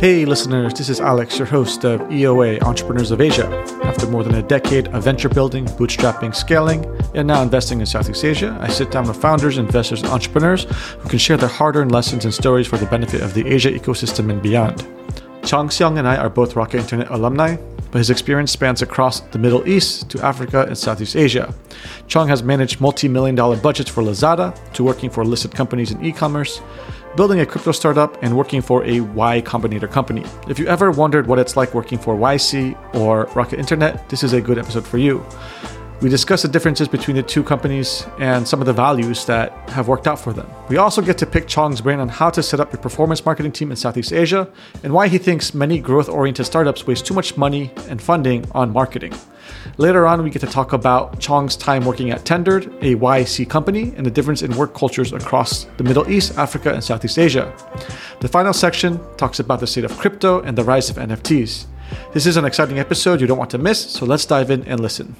Hey, listeners, this is Alex, your host of EOA Entrepreneurs of Asia. After more than a decade of venture building, bootstrapping, scaling, and now investing in Southeast Asia, I sit down with founders, investors, and entrepreneurs who can share their hard earned lessons and stories for the benefit of the Asia ecosystem and beyond. Chong Seong and I are both Rocket Internet alumni, but his experience spans across the Middle East to Africa and Southeast Asia. Chong has managed multi million dollar budgets for Lazada, to working for listed companies in e commerce, building a crypto startup, and working for a Y Combinator company. If you ever wondered what it's like working for YC or Rocket Internet, this is a good episode for you. We discuss the differences between the two companies and some of the values that have worked out for them. We also get to pick Chong's brain on how to set up a performance marketing team in Southeast Asia and why he thinks many growth oriented startups waste too much money and funding on marketing. Later on, we get to talk about Chong's time working at Tendered, a YC company, and the difference in work cultures across the Middle East, Africa, and Southeast Asia. The final section talks about the state of crypto and the rise of NFTs. This is an exciting episode you don't want to miss, so let's dive in and listen.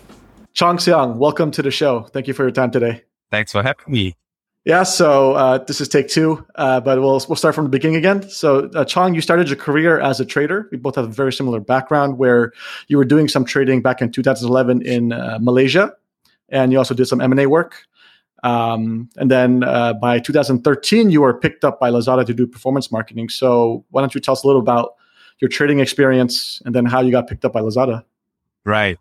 Chong Seong, welcome to the show. Thank you for your time today. Thanks for having me. Yeah, so uh, this is take two, uh, but we'll we'll start from the beginning again. So, uh, Chong, you started your career as a trader. We both have a very similar background, where you were doing some trading back in 2011 in uh, Malaysia, and you also did some M and A work. Um, and then uh, by 2013, you were picked up by Lazada to do performance marketing. So, why don't you tell us a little about your trading experience and then how you got picked up by Lazada? Right.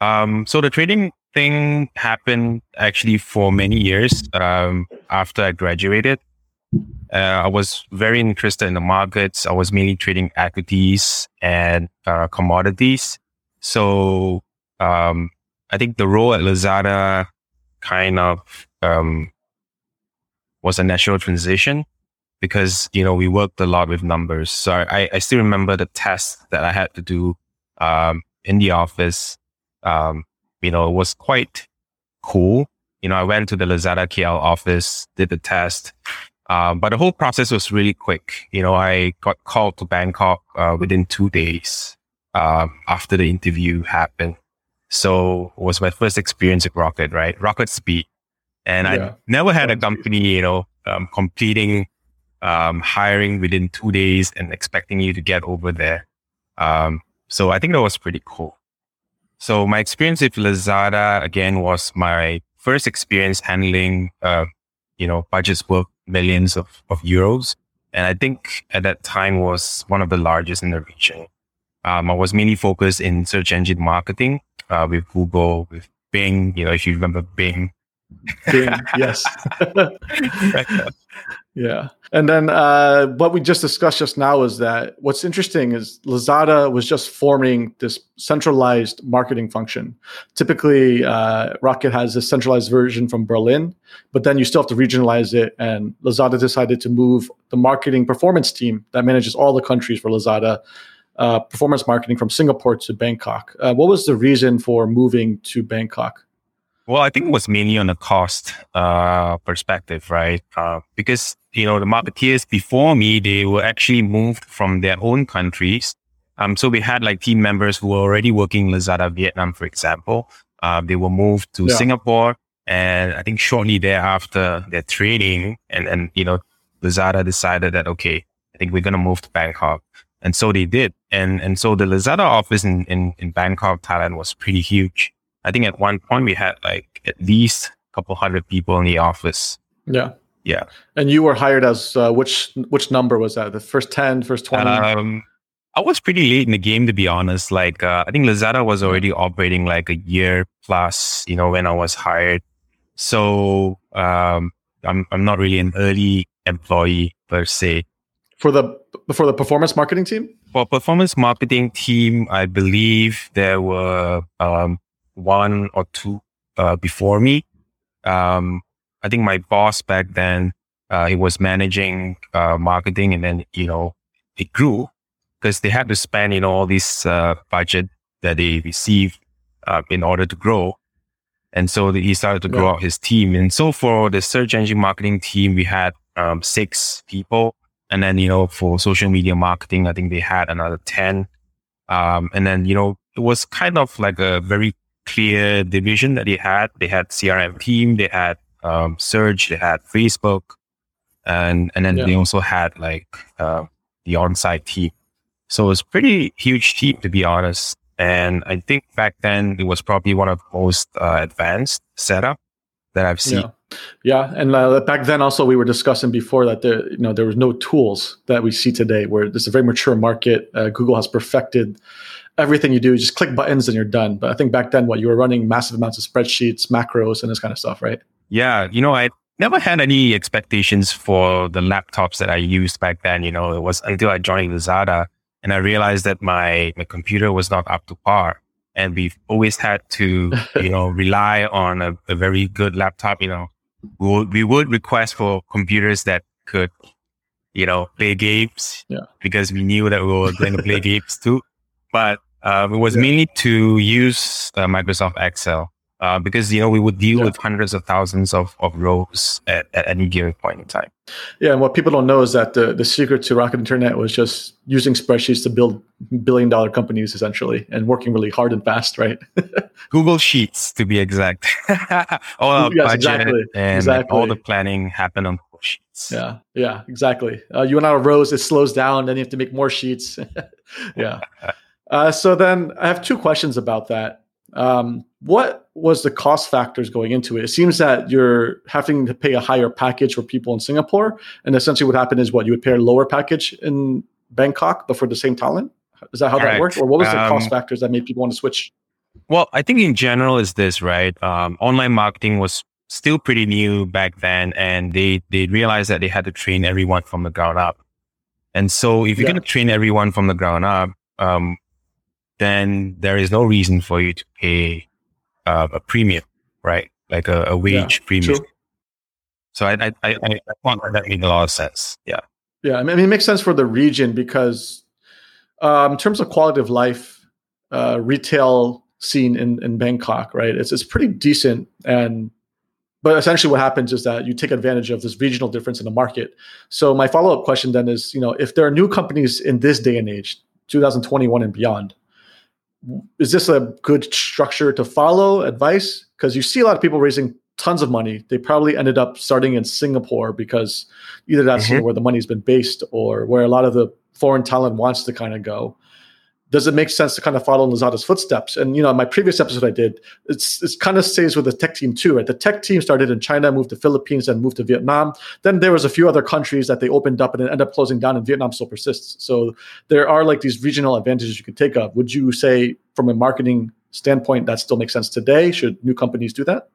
Um, so the trading thing happened actually for many years um, after I graduated. Uh, I was very interested in the markets. I was mainly trading equities and uh, commodities. So um, I think the role at Lazada kind of um, was a natural transition because you know we worked a lot with numbers. So I, I still remember the tests that I had to do um, in the office um, you know, it was quite cool. You know, I went to the Lazada KL office, did the test, um, but the whole process was really quick. You know, I got called to Bangkok uh, within two days um, after the interview happened. So it was my first experience at Rocket, right? Rocket speed. And yeah. I never had a company, you know, um, completing um, hiring within two days and expecting you to get over there. Um, so I think that was pretty cool. So my experience with Lazada again was my first experience handling, uh, you know, budgets worth millions of, of euros. And I think at that time was one of the largest in the region. Um, I was mainly focused in search engine marketing, uh, with Google, with Bing, you know, if you remember Bing. Bing, yes. Yeah. And then uh, what we just discussed just now is that what's interesting is Lazada was just forming this centralized marketing function. Typically, uh, Rocket has a centralized version from Berlin, but then you still have to regionalize it. And Lazada decided to move the marketing performance team that manages all the countries for Lazada. Uh, performance marketing from Singapore to Bangkok. Uh, what was the reason for moving to Bangkok? Well, I think it was mainly on the cost uh, perspective, right? Uh, because you know the marketeers before me, they were actually moved from their own countries. Um, so we had like team members who were already working Lazada Vietnam, for example. Uh, they were moved to yeah. Singapore, and I think shortly thereafter, their training and and you know Lazada decided that okay, I think we're gonna move to Bangkok, and so they did. And and so the Lazada office in in, in Bangkok, Thailand, was pretty huge. I think at one point we had like at least a couple hundred people in the office. Yeah. Yeah. And you were hired as uh, which which number was that? The first 10, first 20? Um, I was pretty late in the game to be honest. Like uh, I think Lazada was already operating like a year plus, you know, when I was hired. So um, I'm I'm not really an early employee per se. For the for the performance marketing team? For performance marketing team, I believe there were um, one or two uh, before me. Um, I think my boss back then, uh, he was managing uh, marketing, and then you know it grew because they had to spend you know all this uh, budget that they received uh, in order to grow. And so he started to grow yeah. out his team. And so for the search engine marketing team, we had um, six people. And then, you know, for social media marketing, I think they had another 10. Um, and then, you know, it was kind of like a very clear division that they had. They had CRM team, they had um, search, they had Facebook, and and then yeah. they also had like uh, the on-site team. So it was pretty huge team to be honest. And I think back then it was probably one of the most uh, advanced setup that I've seen. Yeah. Yeah, and uh, back then also we were discussing before that there, you know, there was no tools that we see today. Where this is a very mature market. Uh, Google has perfected everything you do. You just click buttons and you're done. But I think back then, what you were running massive amounts of spreadsheets, macros, and this kind of stuff, right? Yeah, you know, I never had any expectations for the laptops that I used back then. You know, it was until I joined Lazada and I realized that my my computer was not up to par. And we've always had to, you know, rely on a, a very good laptop. You know, we would, we would request for computers that could, you know, play games yeah. because we knew that we were going to play games too. But uh, it was yeah. mainly to use uh, Microsoft Excel uh, because you know we would deal yeah. with hundreds of thousands of, of rows at, at any given point in time. Yeah, and what people don't know is that the, the secret to Rocket Internet was just using spreadsheets to build billion dollar companies essentially and working really hard and fast, right? Google Sheets to be exact. all our yes, budget exactly. and exactly. all the planning happened on Google Sheets. Yeah, yeah, exactly. Uh, you run out of rows, it slows down, then you have to make more sheets. yeah. Uh, so then I have two questions about that. Um, what was the cost factors going into it? It seems that you're having to pay a higher package for people in Singapore, and essentially what happened is what you would pay a lower package in Bangkok, but for the same talent. Is that how Correct. that worked, or what was the um, cost factors that made people want to switch? Well, I think in general is this right. Um, online marketing was still pretty new back then, and they they realized that they had to train everyone from the ground up. And so, if you're yeah. going to train everyone from the ground up, um, then there is no reason for you to pay uh, a premium, right? Like a, a wage yeah, premium. True. So I, I, I, I want that made a lot of sense. Yeah. Yeah. I mean, it makes sense for the region because um, in terms of quality of life, uh, retail scene in, in Bangkok, right? It's, it's pretty decent. And, but essentially what happens is that you take advantage of this regional difference in the market. So my follow-up question then is, you know, if there are new companies in this day and age, 2021 and beyond, is this a good structure to follow? Advice? Because you see a lot of people raising tons of money. They probably ended up starting in singapore because either that's mm-hmm. where the money's been based or where a lot of the foreign talent wants to kind of go does it make sense to kind of follow Lazada's footsteps? And you know, my previous episode I did, it's it's kind of stays with the tech team too, right? The tech team started in China, moved to Philippines, and moved to Vietnam. Then there was a few other countries that they opened up and then ended up closing down, and Vietnam still persists. So there are like these regional advantages you can take up. Would you say, from a marketing standpoint, that still makes sense today? Should new companies do that?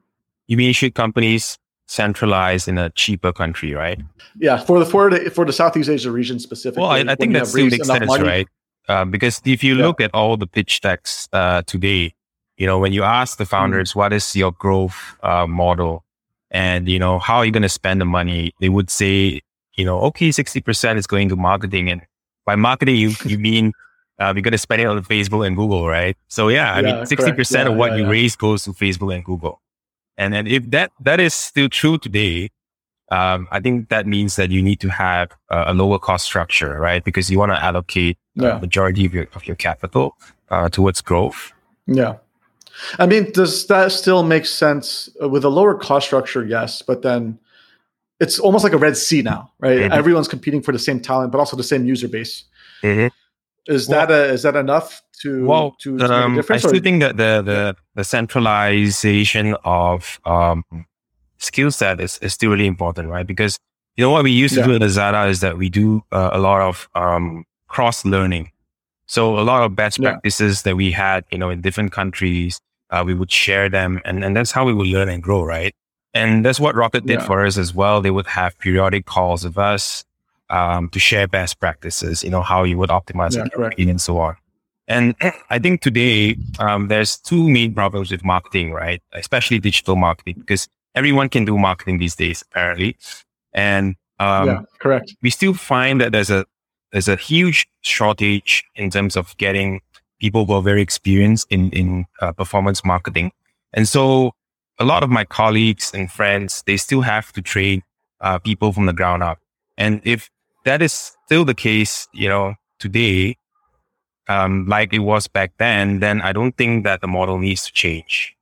You mean should companies centralize in a cheaper country, right? Yeah, for the for the for the Southeast Asia region specifically. Well, I, I think that still makes sense, money, right? Um, because if you yeah. look at all the pitch decks uh, today, you know, when you ask the mm-hmm. founders, mm what is your growth uh, model? And, you know, how are you going to spend the money? They would say, you know, okay, 60% is going to marketing. And by marketing, you, you mean uh, you're going to spend it on Facebook and Google, right? So yeah, I yeah, mean, 60% yeah, of what you raise goes to Facebook and Google. And then if that, that is still true today, um, I think that means that you need to have a, a lower cost structure, right? Because you want to allocate yeah. the majority of your, of your capital uh, towards growth. Yeah. I mean, does that still make sense uh, with a lower cost structure? Yes, but then it's almost like a Red Sea now, right? Mm-hmm. Everyone's competing for the same talent, but also the same user base. Mm-hmm. Is well, that a, is that enough to well? To, to um, I still or? think that the the the centralization of um, skill set is, is still really important, right? Because you know what we used to yeah. do at Lazada is that we do uh, a lot of um, cross learning. So a lot of best yeah. practices that we had, you know, in different countries, uh, we would share them, and and that's how we would learn and grow, right? And that's what Rocket did yeah. for us as well. They would have periodic calls of us um, to share best practices, you know, how you would optimize yeah, and so on. And I think today um, there's two main problems with marketing, right? Especially digital marketing, because everyone can do marketing these days, apparently. And um, yeah, correct. We still find that there's a there's a huge shortage in terms of getting people who are very experienced in in uh, performance marketing, and so a lot of my colleagues and friends they still have to train uh, people from the ground up. And if that is still the case, you know, today, um, like it was back then, then I don't think that the model needs to change.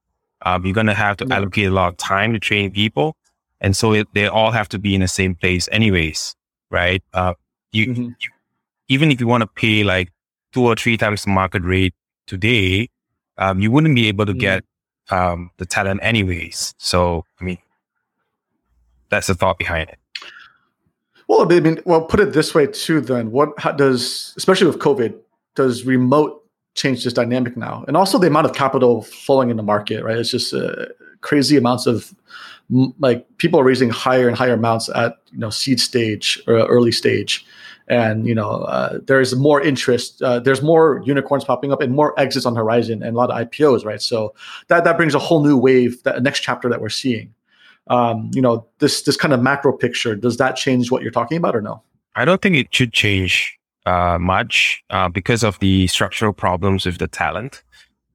Um, you're going to have to yeah. allocate a lot of time to train people. And so it, they all have to be in the same place anyways, right? Uh, you, mm-hmm. you, even if you want to pay like two or three times the market rate today, um, you wouldn't be able to mm. get um, the talent anyways. So, I mean, that's the thought behind it. Well, I mean, well, put it this way too. Then, what does, especially with COVID, does remote change this dynamic now? And also the amount of capital flowing in the market, right? It's just uh, crazy amounts of like people are raising higher and higher amounts at you know seed stage or early stage and you know uh, there's more interest uh, there's more unicorns popping up and more exits on horizon and a lot of ipos right so that that brings a whole new wave that next chapter that we're seeing um, you know this this kind of macro picture does that change what you're talking about or no i don't think it should change uh, much uh, because of the structural problems with the talent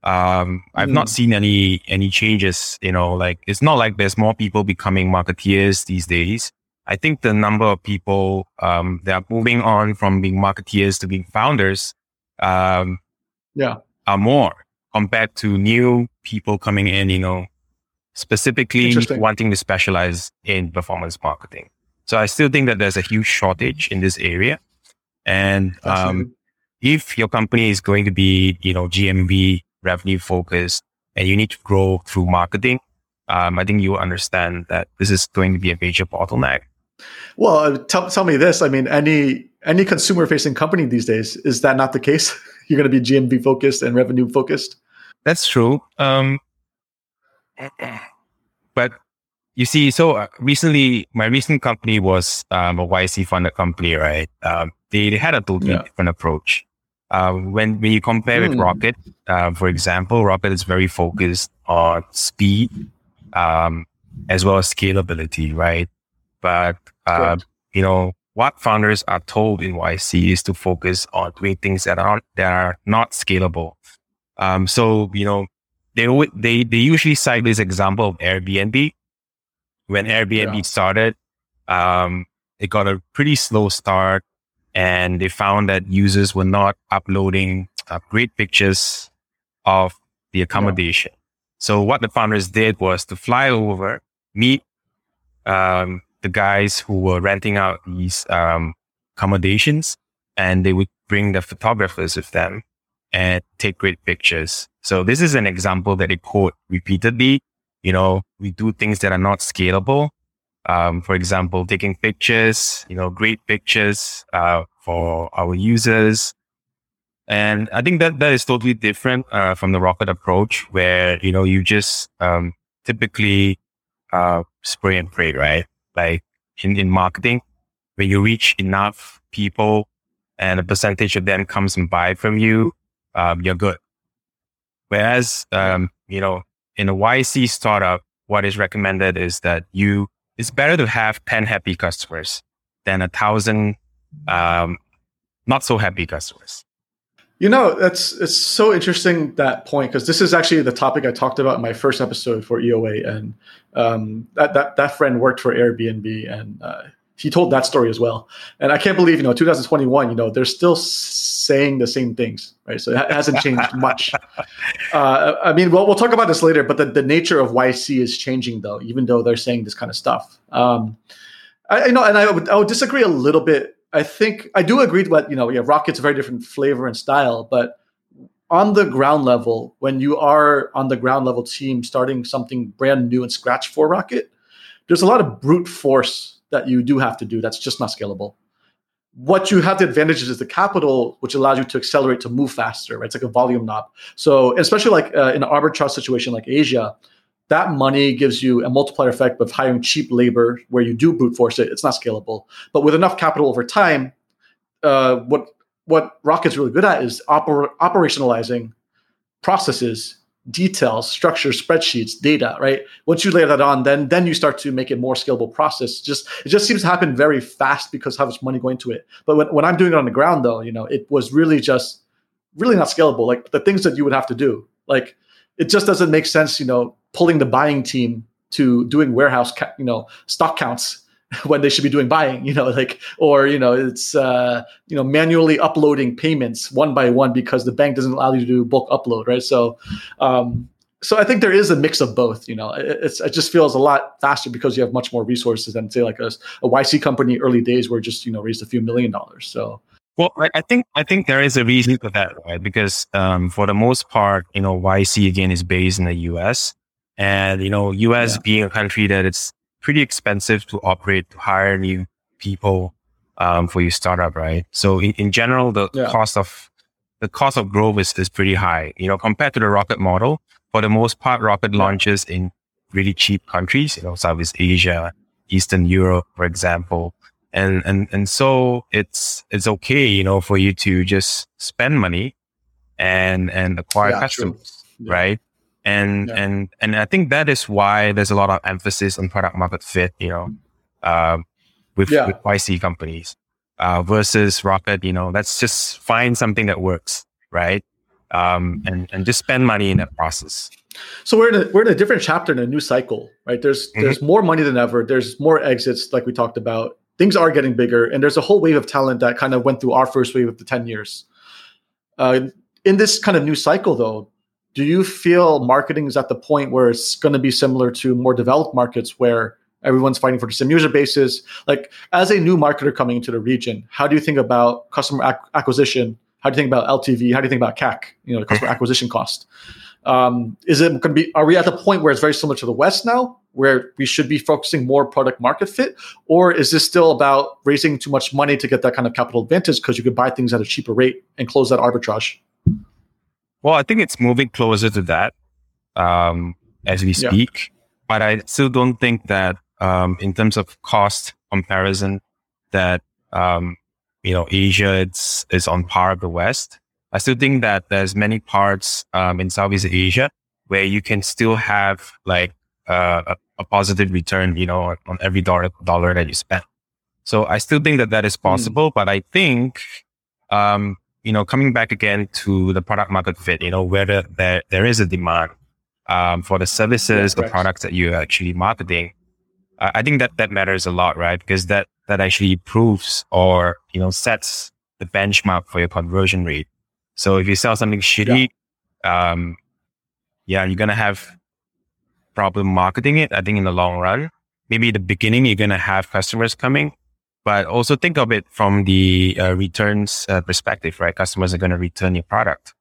um, I've mm. not seen any any changes. You know, like it's not like there's more people becoming marketeers these days. I think the number of people um, that are moving on from being marketeers to being founders, um, yeah, are more compared to new people coming in. You know, specifically wanting to specialize in performance marketing. So I still think that there's a huge shortage in this area, and um, if your company is going to be, you know, GMV revenue focused and you need to grow through marketing, um, I think you understand that this is going to be a major bottleneck. Well, uh, tell, tell me this. I mean, any any consumer facing company these days is that not the case? You're going to be GMV focused and revenue focused. That's true. Um, but you see, so uh, recently, my recent company was um, a YC funded company, right? Um, they, they had a totally yeah. different approach. Uh, when when you compare mm. with hmm. Rocket, uh, for example, Rocket is very focused on speed um, as well as scalability, right? But uh, you know what founders are told in YC is to focus on doing things that are that are not scalable. Um, so you know they they they usually cite this example of Airbnb. When Airbnb yeah. started, um, it got a pretty slow start and they found that users were not uploading uh, great pictures of the accommodation. Yeah. So what the founders did was to fly over, meet um, the guys who were renting out these um, accommodations, and they would bring the photographers with them and take great pictures. So this is an example that they quote repeatedly. You know, we do things that are not scalable um, for example, taking pictures, you know, great pictures uh, for our users. And I think that that is totally different uh, from the Rocket approach, where you know you just um, typically uh, spray and pray, right? Like in, in marketing, when you reach enough people and a percentage of them comes and buy from you, um, you're good. Whereas, um, you know, in a YC startup, what is recommended is that you it's better to have 10 happy customers than a thousand um, not so happy customers. You know, that's it's so interesting that point because this is actually the topic I talked about in my first episode for EOA, and um, that that that friend worked for Airbnb, and uh, he told that story as well. And I can't believe, you know, 2021, you know, they're still saying the same things, right? So it hasn't changed much. Uh, I mean, well, we'll talk about this later, but the, the nature of YC is changing, though, even though they're saying this kind of stuff. Um, I, you know, and I would, I would disagree a little bit. I think I do agree with, you know, yeah, Rocket's a very different flavor and style, but on the ground level, when you are on the ground level team starting something brand new and scratch for Rocket, there's a lot of brute force that you do have to do that's just not scalable. What you have the advantages is the capital, which allows you to accelerate to move faster. Right? It's like a volume knob. So especially like uh, in an arbitrage situation like Asia, that money gives you a multiplier effect of hiring cheap labor where you do brute force it. It's not scalable. But with enough capital over time, uh, what what Rocket's really good at is oper- operationalizing processes details, structures, spreadsheets, data, right? Once you layer that on, then then you start to make it more scalable process. Just it just seems to happen very fast because how much money going into it. But when, when I'm doing it on the ground though, you know, it was really just really not scalable. Like the things that you would have to do. Like it just doesn't make sense, you know, pulling the buying team to doing warehouse, ca- you know, stock counts when they should be doing buying you know like or you know it's uh, you know manually uploading payments one by one because the bank doesn't allow you to do bulk upload right so um, so I think there is a mix of both. You know, it's it just feels a lot faster because you have much more resources than say like a, a YC company early days where just you know raised a few million dollars. So Well, I, I think I think there is a reason for that, right? Because um, for the most part, you know, YC again is based in the US, and you know, US yeah. being a country that it's pretty expensive to operate, to hire new people um, for your startup, right? So in, in general, the yeah. cost of the cost of growth is, is pretty high. You know, compared to the rocket model, for the most part, rocket launches in really cheap countries, you know, Southeast Asia, Eastern Europe, for example. And, and, and so it's, it's okay, you know, for you to just spend money and, and acquire yeah, customers, yeah. right? And, yeah. and, and I think that is why there's a lot of emphasis on product market fit, you know, uh, with, with YC companies, uh, versus Rocket, you know, let's just find something that works, right? Um, and, and just spend money in that process. So we're in a we're in a different chapter in a new cycle, right? There's mm-hmm. there's more money than ever. There's more exits, like we talked about. Things are getting bigger, and there's a whole wave of talent that kind of went through our first wave of the ten years. Uh, in this kind of new cycle, though, do you feel marketing is at the point where it's going to be similar to more developed markets where everyone's fighting for the same user bases? Like, as a new marketer coming into the region, how do you think about customer ac- acquisition? How do you think about LTV? How do you think about CAC? You know, the customer acquisition cost. Um, is it going to be? Are we at the point where it's very similar to the West now, where we should be focusing more product market fit, or is this still about raising too much money to get that kind of capital advantage because you could buy things at a cheaper rate and close that arbitrage? Well, I think it's moving closer to that um, as we speak, yeah. but I still don't think that um, in terms of cost comparison that um, you know Asia it's is on par with the West. I still think that there's many parts um, in Southeast Asia where you can still have like uh, a, a, positive return, you know, on every dollar dollar that you spend. So I still think that that is hmm. possible, mm. but I think, um, you know, coming back again to the product market fit, you know, whether there there is a demand um, for the services, yeah, the products that you're actually marketing, I think that that matters a lot, right? Because that that actually proves or you know sets the benchmark for your conversion rate. So if you sell something shitty, yeah, um, yeah you're gonna have problem marketing it. I think in the long run, maybe the beginning you're gonna have customers coming, but also think of it from the uh, returns uh, perspective, right? Customers are gonna return your product,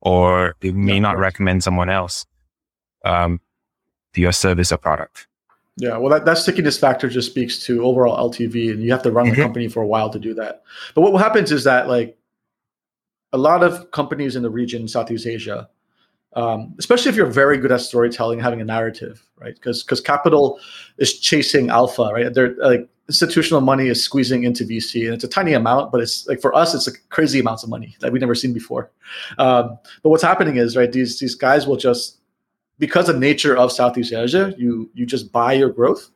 or they may yeah, not recommend someone else um, to your service or product. Yeah, well, that, that stickiness factor just speaks to overall LTV, and you have to run mm-hmm. the company for a while to do that. But what happens is that like a lot of companies in the region, Southeast Asia, um, especially if you're very good at storytelling, having a narrative, right? Because because capital is chasing alpha, right? They're like institutional money is squeezing into VC, and it's a tiny amount, but it's like for us, it's like crazy amounts of money that we've never seen before. Um, but what's happening is, right? These these guys will just because of nature of Southeast Asia, you you just buy your growth,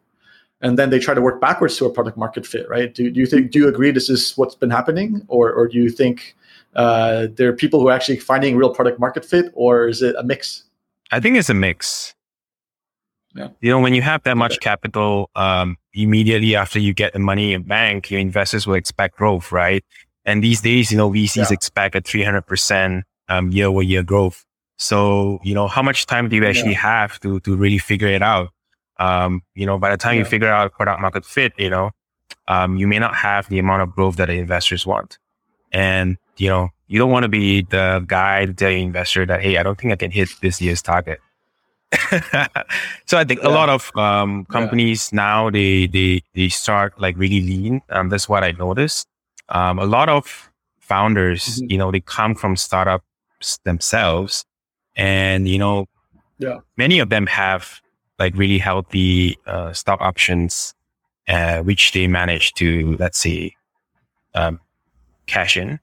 and then they try to work backwards to a product market fit, right? Do, do you think do you agree this is what's been happening, or or do you think uh, there are people who are actually finding real product market fit, or is it a mix? I think it's a mix. Yeah. You know, when you have that much okay. capital, um, immediately after you get the money in bank, your investors will expect growth, right? And these days, you know, VCs yeah. expect a 300% um, year over year growth. So, you know, how much time do you actually yeah. have to, to really figure it out? Um, you know, by the time yeah. you figure out product market fit, you know, um, you may not have the amount of growth that the investors want. And you know, you don't want to be the guy to tell your investor that, hey, I don't think I can hit this year's target. so I think yeah. a lot of um, companies yeah. now they they they start like really lean. Um, that's what I noticed. Um, a lot of founders, mm-hmm. you know, they come from startups themselves, and you know, yeah, many of them have like really healthy uh, stock options, uh, which they manage to let's say um, cash in.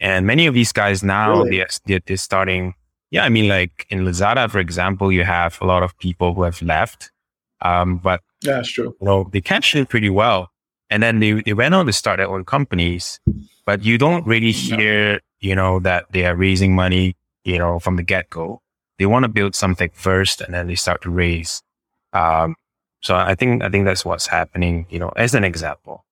And many of these guys now, really? they're, they're starting. Yeah, I mean, like in Lazada, for example, you have a lot of people who have left. Um, but yeah, that's true. You know, they cashed in pretty well. And then they, they went on to start their own companies, but you don't really hear, no. you know, that they are raising money, you know, from the get go. They want to build something first and then they start to raise. Um, so I think, I think that's what's happening, you know, as an example.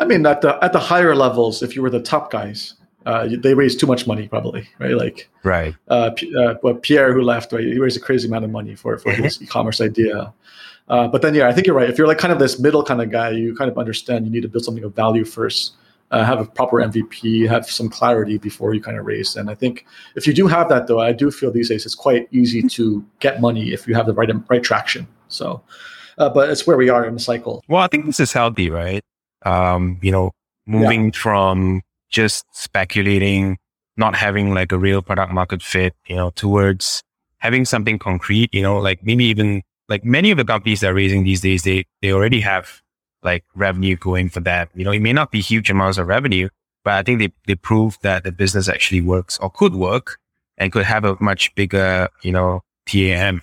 I mean, at the, at the higher levels, if you were the top guys, uh, they raised too much money, probably, right? Like, right. Uh, uh, but Pierre, who left, right, he raised a crazy amount of money for for mm-hmm. his e-commerce idea. Uh, but then, yeah, I think you're right. If you're like kind of this middle kind of guy, you kind of understand you need to build something of value first, uh, have a proper MVP, have some clarity before you kind of raise. And I think if you do have that, though, I do feel these days it's quite easy to get money if you have the right right traction. So, uh, but it's where we are in the cycle. Well, I think this is healthy, right? Um, you know, moving yeah. from just speculating, not having like a real product market fit, you know, towards having something concrete, you know, like maybe even like many of the companies that are raising these days, they, they already have like revenue going for that. You know, it may not be huge amounts of revenue, but I think they, they proved that the business actually works or could work and could have a much bigger, you know, TAM.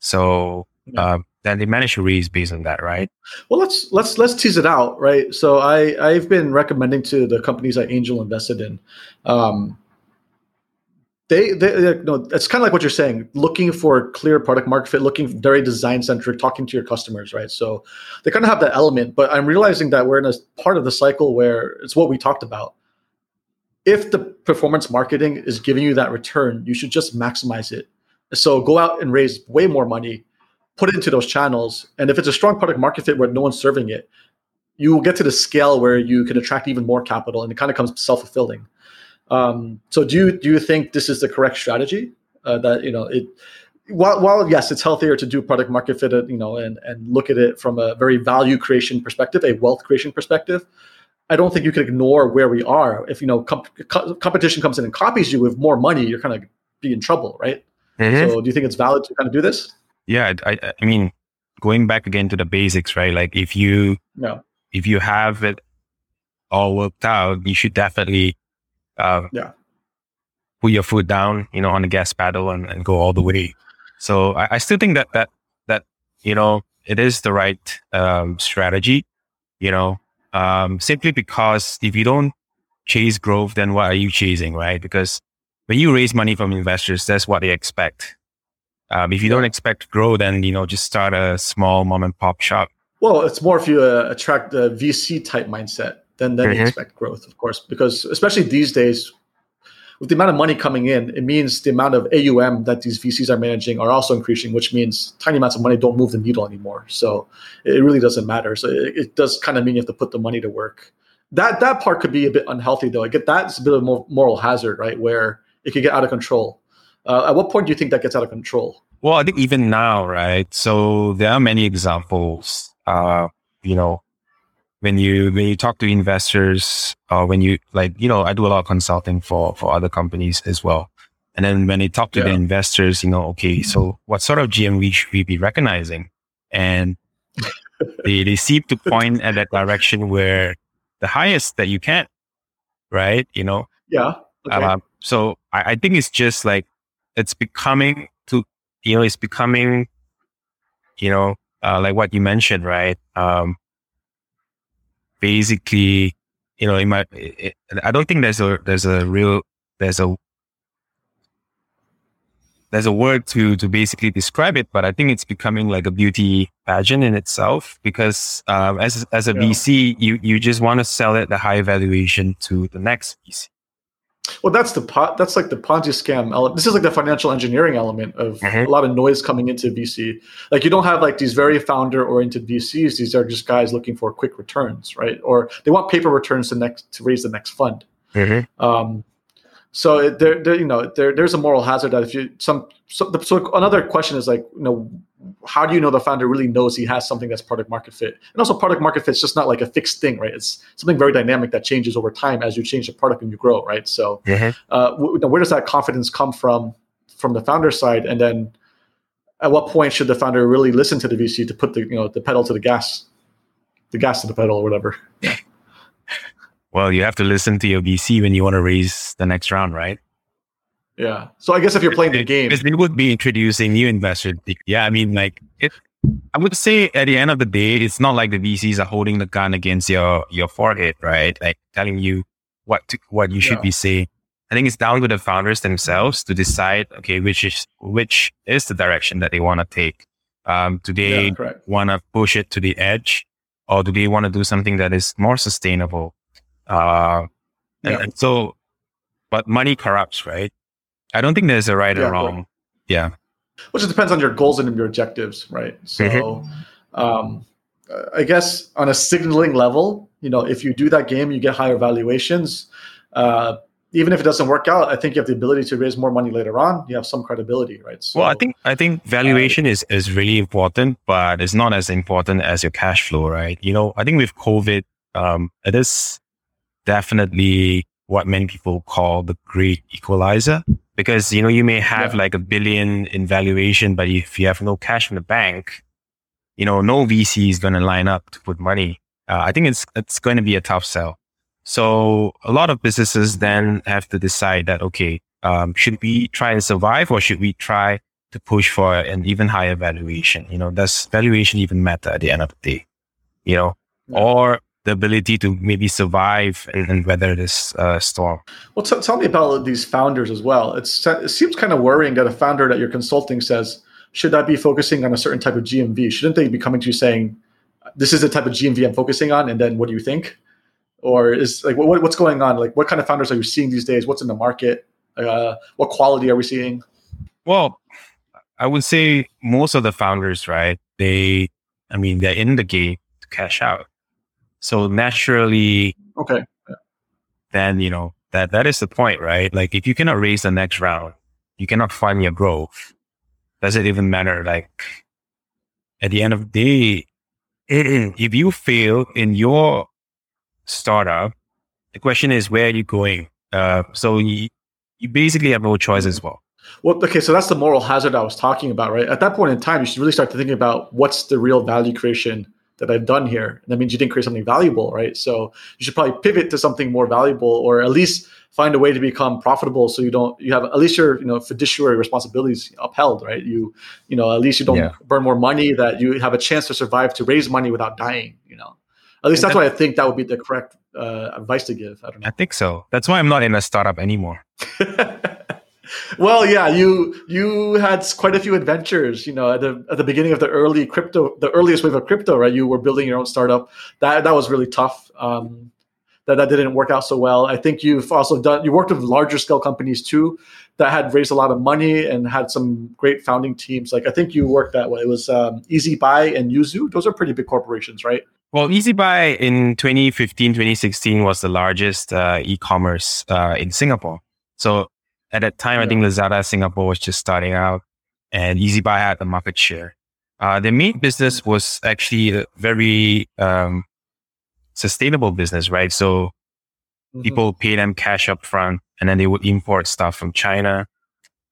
So, um, then they managed to raise based on that, right? Well, let's let's let's tease it out, right? So I I've been recommending to the companies I angel invested in, um, they, they no, it's kind of like what you're saying, looking for clear product market fit, looking very design centric, talking to your customers, right? So they kind of have that element, but I'm realizing that we're in a part of the cycle where it's what we talked about. If the performance marketing is giving you that return, you should just maximize it. So go out and raise way more money, put into those channels, and if it's a strong product market fit where no one's serving it, you will get to the scale where you can attract even more capital, and it kind of comes self fulfilling. Um, so do you do you think this is the correct strategy? Uh, that you know it. While, while yes, it's healthier to do product market fit, you know, and and look at it from a very value creation perspective, a wealth creation perspective. I don't think you can ignore where we are. If you know comp- co- competition comes in and copies you with more money, you're kind of be in trouble, right? Mm-hmm. So do you think it's valid to kind of do this? Yeah, I, I mean, going back again to the basics, right? Like if you no. if you have it all worked out, you should definitely uh, yeah. put your foot down, you know, on the gas pedal and, and go all the way. So I, I, still think that that that you know it is the right um, strategy. You know, um, simply because if you don't chase growth, then what are you chasing, right? Because when you raise money from investors, that's what they expect. Um, if you don't expect growth, then you know just start a small mom and pop shop. Well, it's more if you uh, attract the VC type mindset then then mm-hmm. expect growth, of course, because especially these days, with the amount of money coming in, it means the amount of AUM that these VCs are managing are also increasing, which means tiny amounts of money don't move the needle anymore. So it really doesn't matter. So it, it does kind of mean you have to put the money to work. That that part could be a bit unhealthy, though. I get that's a bit of a moral hazard, right? Where it could get out of control. Uh, at what point do you think that gets out of control? Well, I think even now, right? So there are many examples. Uh, you know, when you when you talk to investors or when you like you know i do a lot of consulting for for other companies as well and then when they talk to yeah. the investors you know okay so what sort of gmv should we be recognizing and they, they seem to point at that direction where the highest that you can right you know yeah okay. uh, so I, I think it's just like it's becoming to you know it's becoming you know uh, like what you mentioned right um basically, you know, in my, it, I don't think there's a, there's a real, there's a, there's a word to, to basically describe it, but I think it's becoming like a beauty pageant in itself because, um, as, as a yeah. VC, you, you just want to sell it the high valuation to the next VC. Well, that's the pot. That's like the Ponzi scam element. This is like the financial engineering element of mm-hmm. a lot of noise coming into VC. Like you don't have like these very founder oriented VCs. These are just guys looking for quick returns, right? Or they want paper returns to next to raise the next fund. Mm-hmm. Um, so it, there, you know, there, there's a moral hazard that if you some so, so another question is like, you know, how do you know the founder really knows he has something that's product market fit? And also, product market fit is just not like a fixed thing, right? It's something very dynamic that changes over time as you change the product and you grow, right? So, mm-hmm. uh, where does that confidence come from from the founder side? And then, at what point should the founder really listen to the VC to put the you know the pedal to the gas, the gas to the pedal, or whatever? Yeah. Well, you have to listen to your VC when you want to raise the next round, right? Yeah. So I guess if you're playing the game, because they would be introducing new investors. Yeah, I mean, like it. I would say at the end of the day, it's not like the VCs are holding the gun against your your forehead, right? Like telling you what to, what you should yeah. be saying. I think it's down to the founders themselves to decide, okay, which is which is the direction that they want to take. Um, do they yeah, want to push it to the edge, or do they want to do something that is more sustainable? Uh, and, yeah. and so, but money corrupts, right? I don't think there's a right yeah, or wrong. Right. Yeah. Which depends on your goals and your objectives, right? So, mm-hmm. um, I guess on a signaling level, you know, if you do that game, you get higher valuations. Uh, even if it doesn't work out, I think you have the ability to raise more money later on. You have some credibility, right? So, well, I think I think valuation uh, is is really important, but it's not as important as your cash flow, right? You know, I think with COVID, um, it is definitely what many people call the great equalizer because you know you may have yeah. like a billion in valuation, but if you have no cash in the bank, you know, no VC is going to line up to put money. Uh, I think it's it's going to be a tough sell. So a lot of businesses then have to decide that, okay, um, should we try and survive or should we try to push for an even higher valuation? You know, does valuation even matter at the end of the day? You know, yeah. or the ability to maybe survive and, and weather this uh, storm. Well, t- tell me about these founders as well. It's, it seems kind of worrying that a founder that you're consulting says, should I be focusing on a certain type of GMV? Shouldn't they be coming to you saying, this is the type of GMV I'm focusing on, and then what do you think? or is like what, what's going on? Like what kind of founders are you seeing these days? What's in the market? Uh, what quality are we seeing? Well, I would say most of the founders, right? They, I mean, they're in the game to cash out. So naturally, okay, yeah. then you know that that is the point, right? Like if you cannot raise the next round, you cannot fund your growth. Does it even matter? Like at the end of the day, if you fail in your startup, the question is where are you going? Uh, so you, you basically have no choice as well. Well, okay, so that's the moral hazard I was talking about, right? At that point in time, you should really start to think about what's the real value creation that I've done here. And that means you didn't create something valuable, right? So you should probably pivot to something more valuable, or at least find a way to become profitable. So you don't you have at least your you know fiduciary responsibilities upheld, right? You you know at least you don't yeah. burn more money. That you have a chance to survive to raise money without dying. You know, at least that's what I think that would be the correct uh, advice to give. I don't know. I think so. That's why I'm not in a startup anymore. well, yeah, you you had quite a few adventures. You know, at the at the beginning of the early crypto, the earliest wave of crypto, right? You were building your own startup. That that was really tough. Um, that that didn't work out so well. I think you've also done. You worked with larger scale companies too that had raised a lot of money and had some great founding teams. Like I think you worked that way. It was um, Ezbuy and Yuzu. Those are pretty big corporations, right? Well, Ezbuy in 2015, 2016 was the largest uh, e-commerce uh, in Singapore. So at that time, yeah. I think Lazada Singapore was just starting out and Ezbuy had the market share. Uh, their main business was actually a very um, sustainable business, right? So mm-hmm. people pay them cash up front and then they would import stuff from China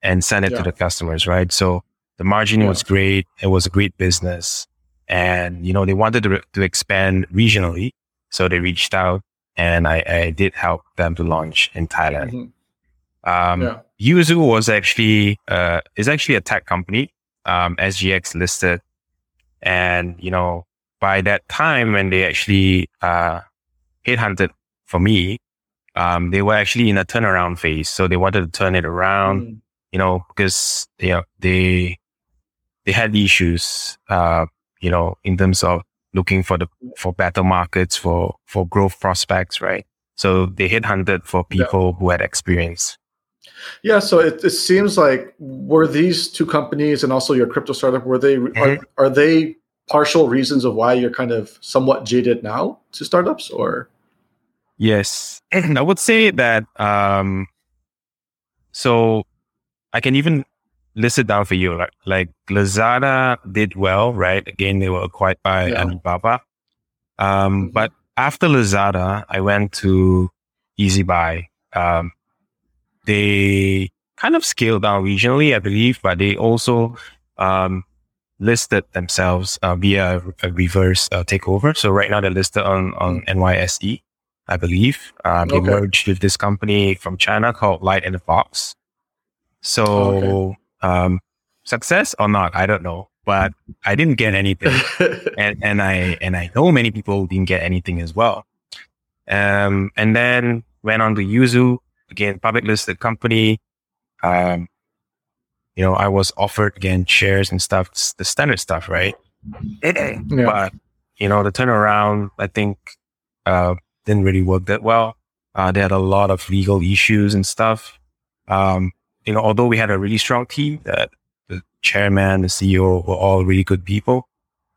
and send it yeah. to the customers, right? So the margin yeah. was great. It was a great business and you know they wanted to, to expand regionally so they reached out and I, I did help them to launch in thailand mm-hmm. Um, yeah. yuzu was actually uh, is actually a tech company um, sgx listed and you know by that time when they actually uh, headhunted for me um, they were actually in a turnaround phase so they wanted to turn it around mm. you know because you know they they had issues uh, you know, in terms of looking for the for better markets for for growth prospects, right? So they headhunted for people yeah. who had experience. Yeah, so it, it seems like were these two companies and also your crypto startup were they mm-hmm. are, are they partial reasons of why you're kind of somewhat jaded now to startups or yes i would say that um so i can even list it down for you. Like, like Lazada did well, right? Again, they were acquired by yeah. Alibaba. Um, mm-hmm. but after Lazada, I went to Ezbuy. Um, they kind of scaled down regionally, I believe, but they also, um, listed themselves uh, via a reverse uh, takeover. So right now they're listed on, on mm. NYSE, I believe. Um, okay. They merged with this company from China called Light in the Box. So okay. Um, success or not, I don't know, but I didn't get anything, and and I and I know many people didn't get anything as well. Um, and then went on to Yuzu again, public listed company. Um, you know, I was offered again shares and stuff, the standard stuff, right? Yeah. But you know, the turnaround, I think, uh, didn't really work that well. Uh, they had a lot of legal issues and stuff. Um, you know, although we had a really strong team, that the chairman, the CEO were all really good people.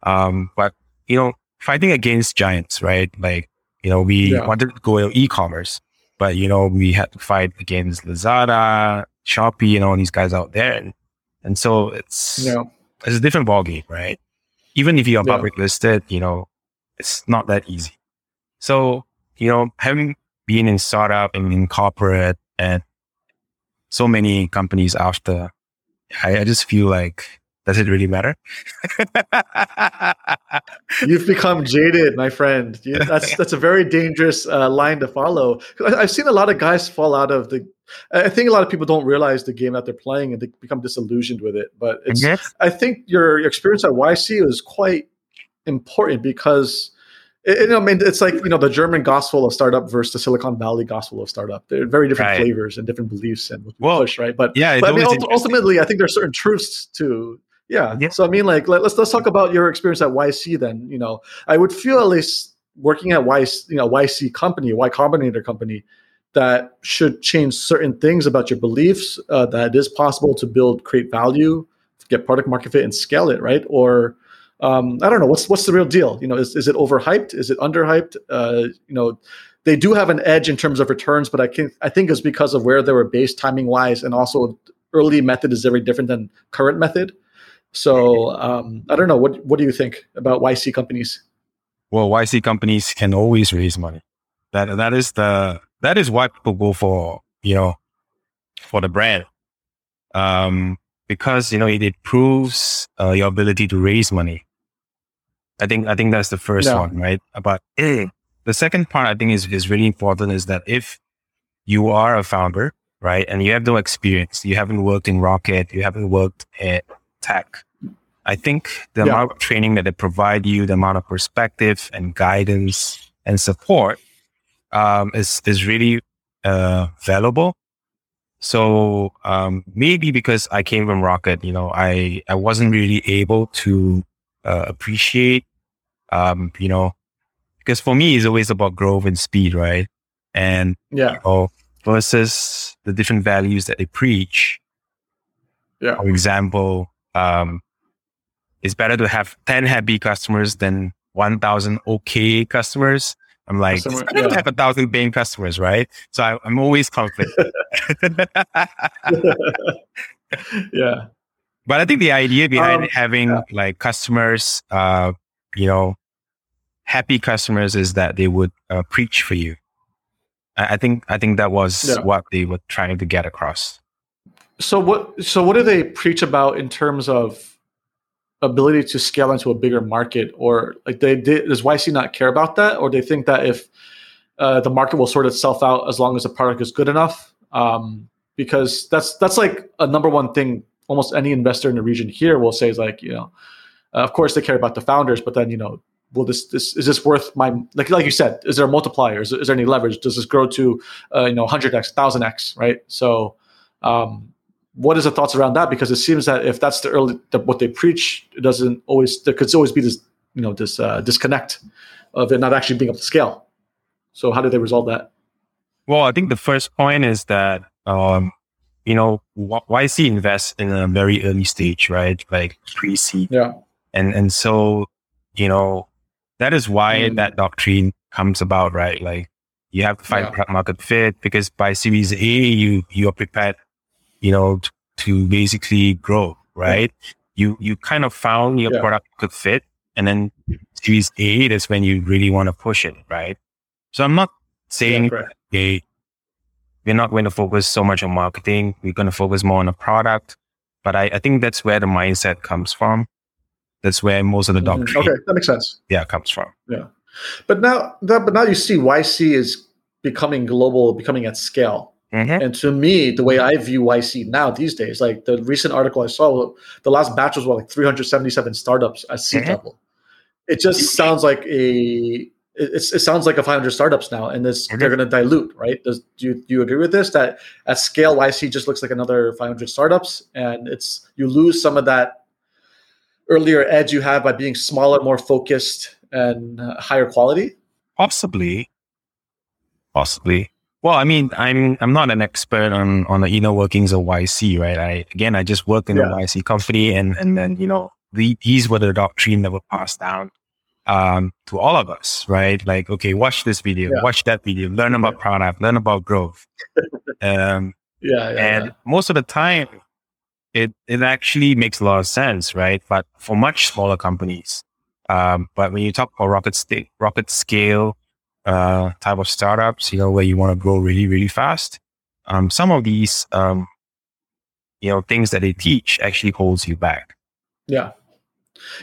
Um, but you know, fighting against giants, right? Like You know, we Yeah. wanted to go e-commerce, but you know, we had to fight against Lazada, Shopee, and all these guys out there. And, and so it's, Yeah. it's a different ballgame, right? Even if you're Yeah. public listed, you know, it's not that easy. So, you know, having been in startup and in corporate and so many companies after, I, I just feel like, does it really matter? You've become jaded, my friend. You, that's that's a very dangerous uh, line to follow. I- I've seen a lot of guys fall out of the. I think a lot of people don't realize the game that they're playing and they become disillusioned with it. But it's. yes. I think your your experience at YC was quite important because. It, it- I mean, it's like you know the German gospel of startup versus the Silicon Valley gospel of startup. They're very different Right. flavors and different beliefs and what Well, push, right? But Yeah. But I mean, always ult- interesting. ultimately, I think there's certain truths to yeah. Yeah. So I mean, like let, us let's talk about your experience at YC. Then you know, I would feel at least working at YC, you know, YC company, Y Combinator company, that should change certain things about your beliefs. Uh, that it is possible to build, create value, get product market fit, and scale it, right? Or um, I don't know what's what's the real deal. You know, is, is it overhyped? Is it underhyped? Uh, you know, they do have an edge in terms of returns, but I can I think it's because of where they were based timing wise, and also early method is very different than current method. So um, I don't know. What what do you think about YC companies? well, YC companies can always raise money. That that is the that is why people go for you know for the brand, um, because you know it, it proves uh, your ability to raise money. I think I think that's the first one, right? But eh, the second part I think is is really important is that if you are a founder, right, and you have no experience, you haven't worked in Rocket, you haven't worked at tech. I think the Yeah. amount of training that they provide you, the amount of perspective and guidance and support um, is is really uh, valuable. So um, maybe because I came from Rocket, you know, I I wasn't really able to uh, appreciate, um, you know, because for me it's always about growth and speed, right? And Yeah, oh, versus the different values that they preach. Yeah. For example, um, it's better to have 10 happy customers than 1,000 okay customers. I'm like, it's Customer- better to have a thousand paying customers, right? So I, I'm always confident. yeah, but I think the idea behind Um, having yeah. like customers, uh, you know, happy customers is that they would uh, preach for you. I, I think I think that was Yeah. what they were trying to get across. So what? So what do they preach about in terms of ability to scale into a bigger market, or like they did? Does YC not care about that, or they think that if uh, the market will sort itself out as long as the product is good enough? Um, because that's that's like a number one thing. Almost any investor in the region here will say is like, you know, uh, of course they care about the founders, but then you know, will this this is this worth my like like you said? Is there a multiplier? Is, is there any leverage? Does this grow to uh, you know hundred x, thousand x, right? So. Um, what is the thoughts around that? Because it seems that if that's the early the, what they preach, it doesn't always there could always be this you know this uh, disconnect of it not actually being able to scale. So how do they resolve that? Well, I think the first point is that, um, you know, Y- YC invests in a very early stage, right? Like pre-seed. Yeah, And, and so, you know, that is why Mm. that doctrine comes about, right? Like you have to find Yeah. market fit because by series A, you, you are prepared, you know, to, to basically grow, right? You, you kind of found your Yeah. product could fit and then series A, that's when you really want to push it, right? So I'm not saying yeah, okay, we're not going to focus so much on marketing. We're going to focus more on the product. But I, I think that's where the mindset comes from. That's where most of the Mhm. doctrine, Okay, that makes sense. yeah, comes from. Yeah, but now, that, but now you see YC is becoming global, becoming at scale. Mhm. And to me, the way I view YC now these days, like the recent article I saw, the last batch was what, like 377 startups at seed Mhm. level. It just sounds like a it, it sounds like a 500 startups now, and this they're Mhm. going to dilute, right? Does do you, do you agree with this? That at scale, YC just looks like another 500 startups, and it's you lose some of that earlier edge you have by being smaller, more focused, and uh, higher quality. Possibly, possibly. Well, I mean, I'm I'm not an expert on on the inner workings of YC, right? I again, I just worked in Yeah. a YC company, and and then you know, the, these were the doctrine that were passed down. um, to all of us, right? Like, okay, watch this video, yeah. watch that video, learn about product, learn about growth. um, yeah, yeah, and yeah. most of the time, it it actually makes a lot of sense, right? But for much smaller companies, um, but when you talk about rocket st- rocket scale uh, type of startups, you know, where you want to grow really, really fast, um, some of these, um, you know, things that they teach actually holds you back. Yeah.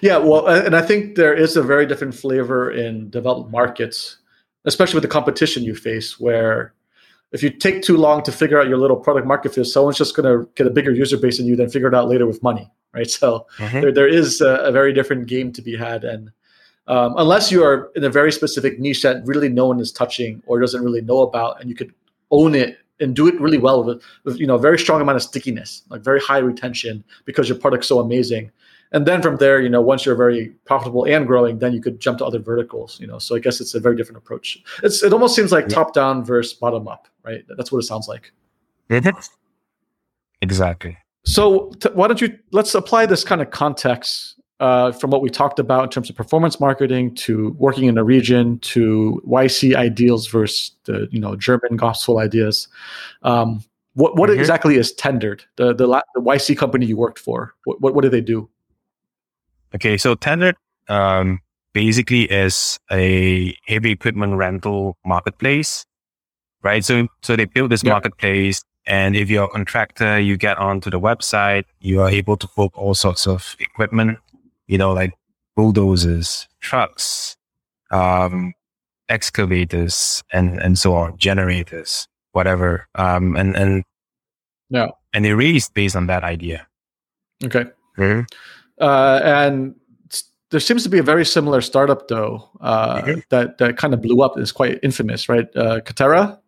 Yeah. Well, and I think there is a very different flavor in developed markets, especially with the competition you face, where if you take too long to figure out your little product market fit, someone's just going to get a bigger user base than you, then figure it out later with money, right? So mm-hmm. there, there is a, a, very different game to be had, and um, unless you are in a very specific niche that really no one is touching or doesn't really know about, and you could own it and do it really well with, with you know a very strong amount of stickiness, like very high retention because your product's so amazing. And then from there, you know, once you're very profitable and growing, then you could jump to other verticals. You know, so I guess it's a very different approach. It's it almost seems like yeah. top down versus bottom up, right? That's what it sounds like. Exactly. So t- why don't you let's apply this kind of context uh, from what we talked about in terms of performance marketing to working in a region to YC ideals versus the you know German gospel ideas. Um, what what mm-hmm. exactly is Tendered, the, the the YC company you worked for? What what, what do they do? Okay, so Tendered um, basically is a heavy equipment rental marketplace, right? So so they build this marketplace. And if you're a contractor, you get onto the website, you are able to book all sorts of equipment you know, like bulldozers, trucks, um, excavators, and and so on, generators, whatever. Um, and and yeah, and they raised based on that idea. Okay. Mm-hmm. Uh, and there seems to be a very similar startup though uh, mm-hmm. that that kind of blew up. It's quite infamous, right? Uh, Katerra.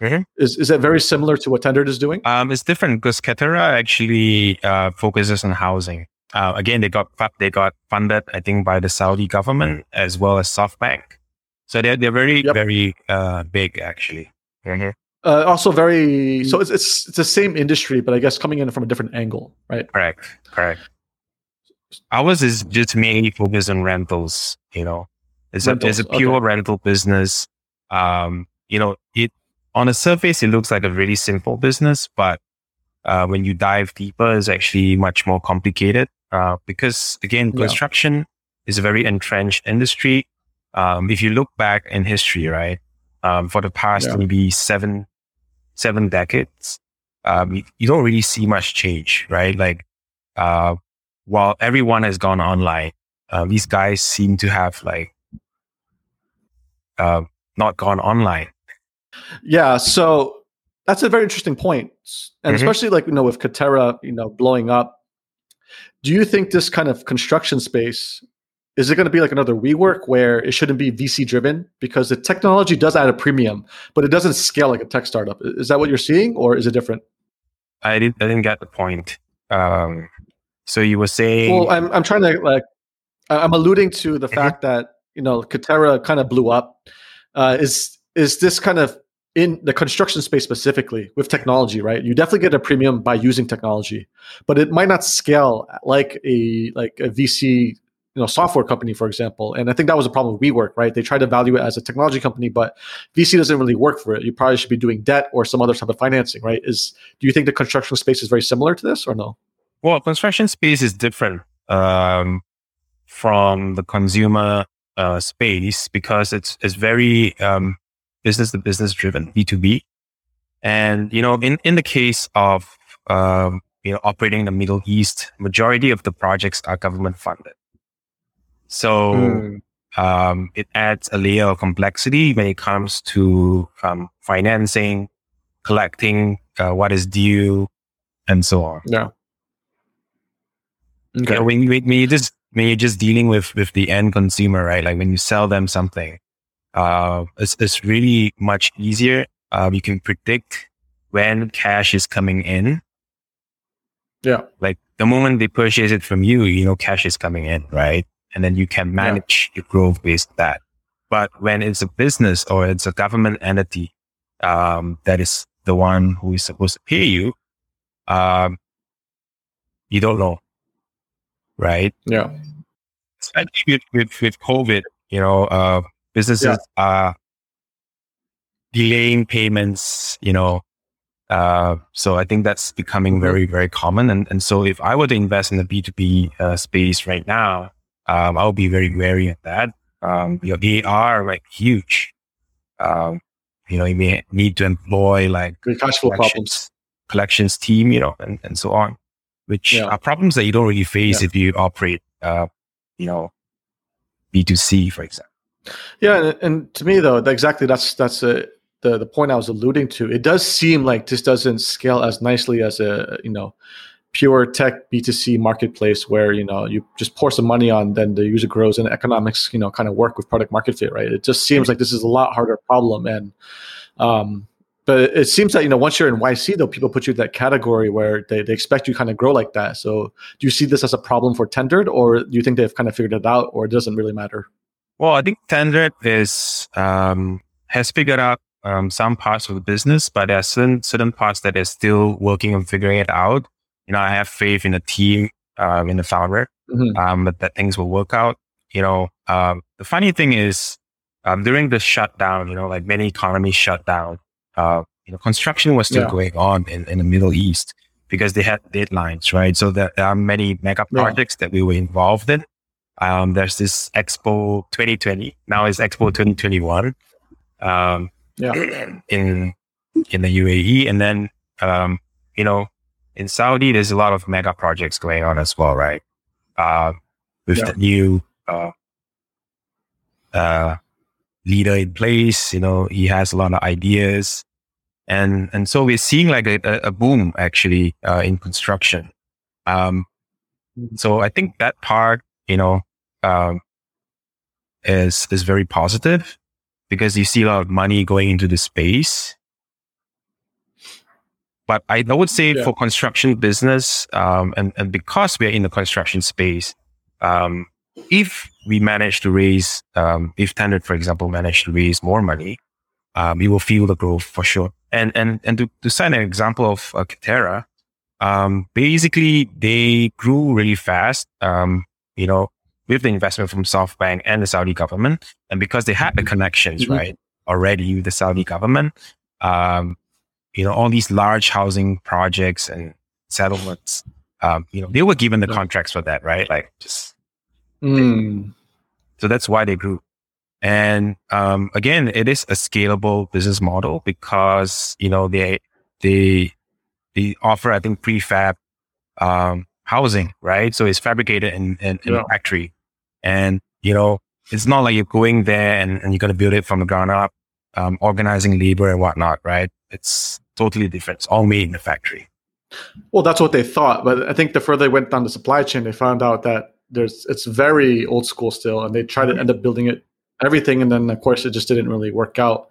Mm-hmm. Is is that very similar to what Tendered is doing? Um, it's different because Katerra actually uh, focuses on housing. Uh, again, they got they got funded, I think, by the Saudi government as well as SoftBank. So they're they're very yep. very uh, big actually. Mm-hmm. Uh, also very so it's, it's it's the same industry, but I guess coming in from a different angle, right? Correct, correct. Ours is just mainly focused on rentals. You know, it's rentals, a it's a pure okay. rental business. Um, you know, it on the surface it looks like a really simple business, but uh, when you dive deeper, is actually much more complicated. Uh, because again, construction yeah. is a very entrenched industry. Um, if you look back in history, right, um, for the past yeah. maybe seven, seven decades, um, you, you, don't really see much change, right? Like, uh, while everyone has gone online, uh, these guys seem to have like, uh, not gone online. Yeah. So that's a very interesting point. And mm-hmm. especially like, you know, with Katerra, you know, blowing up, do you think this kind of construction space is it going to be like another WeWork where it shouldn't be VC driven because the technology does add a premium, but it doesn't scale like a tech startup? Is that what you're seeing, or is it different? I didn't. I didn't get the point. Um, so you were saying? Well, I'm I'm trying to like I'm alluding to the mm-hmm. fact that you know Katerra kind of blew up. Uh, is is this kind of in the construction space specifically with technology, right? You definitely get a premium by using technology, but it might not scale like a like a VC you know software company for example. And i think that was a problem with WeWork right? They tried to value it as a technology company but vc doesn't really work for it. You probably should be doing debt or some other type of financing right? Is do you think the construction space is very similar to this or no? Well construction space is different um, from the consumer uh, space because it's it's very um, business to business driven, B2B. And, you know, in, in the case of, um, you know, operating in the Middle East, majority of the projects are government funded. So, mm. um, it adds a layer of complexity when it comes to, um, financing, collecting, uh, what is due and so on. Yeah. Okay. You know, when, when you just, when you're just dealing with, with the end consumer, right? Like when you sell them something, uh, it's, it's really much easier. Uh, you can predict when cash is coming in. Yeah. Like the moment they purchase it from you, you know, cash is coming in, right? And then you can manage yeah. your growth based on that. But when it's a business or it's a government entity, um, that is the one who is supposed to pay you, um, you don't know, right? Yeah. Especially with, with, with COVID, You know, uh, businesses yeah. are delaying payments. You know, uh, so I think that's becoming mm-hmm. very very common. And and so if I were to invest in the B two B uh, space right now, um, I'll be very wary of that. Um, you know, they are like huge. Um, you know, you may need to employ like cash flow problems, collections team, you know, and, and so on, which yeah. are problems that you don't really face yeah. if you operate, uh, you know, B2C, for example. Yeah. And, and to me though, exactly that's, that's a, the, the point I was alluding to. It does seem like this doesn't scale as nicely as a, you know, pure tech B2C marketplace where, you know, you just pour some money on, then the user grows and economics, you know, kind of work with product market fit, right? It just seems like this is a lot harder problem. And, um, but it seems that, you know, once you're in YC though, people put you in that category where they, they expect you kind of grow like that. So do you see this as a problem for Tendered or do you think they've kind of figured it out or it doesn't really matter? Well, I think Tendered is, um, has figured out um, some parts of the business, but there are certain, certain parts that are still working on figuring it out you know, I have faith in the team, um, in the founder, mm-hmm. um, that, that things will work out. You know, um, the funny thing is, um, during the shutdown, you know, like many economies shut down, uh, you know, construction was still yeah. going on in, in the Middle East because they had deadlines, right? So there, there are many mega projects yeah. that we were involved in. Um, there's this Expo 2020. Now it's Expo 2021. Um, yeah. in, in the UAE. And then, um, you know, in Saudi, there's a lot of mega projects going on as well, right? Uh, with yeah. the new uh, uh, leader in place, you know, he has a lot of ideas, and and so we're seeing like a, a boom actually uh, in construction. Um, mm-hmm. so I think that part, you know, um, is is very positive because you see a lot of money going into the space but I, I would say yeah. for construction business, um, and, and because we're in the construction space, um, if we manage to raise, um, if Tendered, for example, manage to raise more money, um, we will feel the growth for sure. And and and to, to cite an example of uh, Katerra, um, basically they grew really fast. Um, you know, with the investment from SoftBank and the Saudi government, and because they had the connections mm-hmm. right already with the Saudi government, um, you know, all these large housing projects and settlements, um, you know, they were given the contracts for that, right? Like just, mm. so that's why they grew. And, um, again, it is a scalable business model because, you know, they, they, they offer, I think, prefab, um, housing, right? So it's fabricated in, in, in yeah. a factory and, you know, it's not like you're going there and, and you're going to build it from the ground up, um, organizing labor and whatnot, right? It's totally different. It's all made in the factory. Well, that's what they thought, but I think the further they went down the supply chain, they found out that there's it's very old school still, and they tried to end up building it everything, and then of course it just didn't really work out.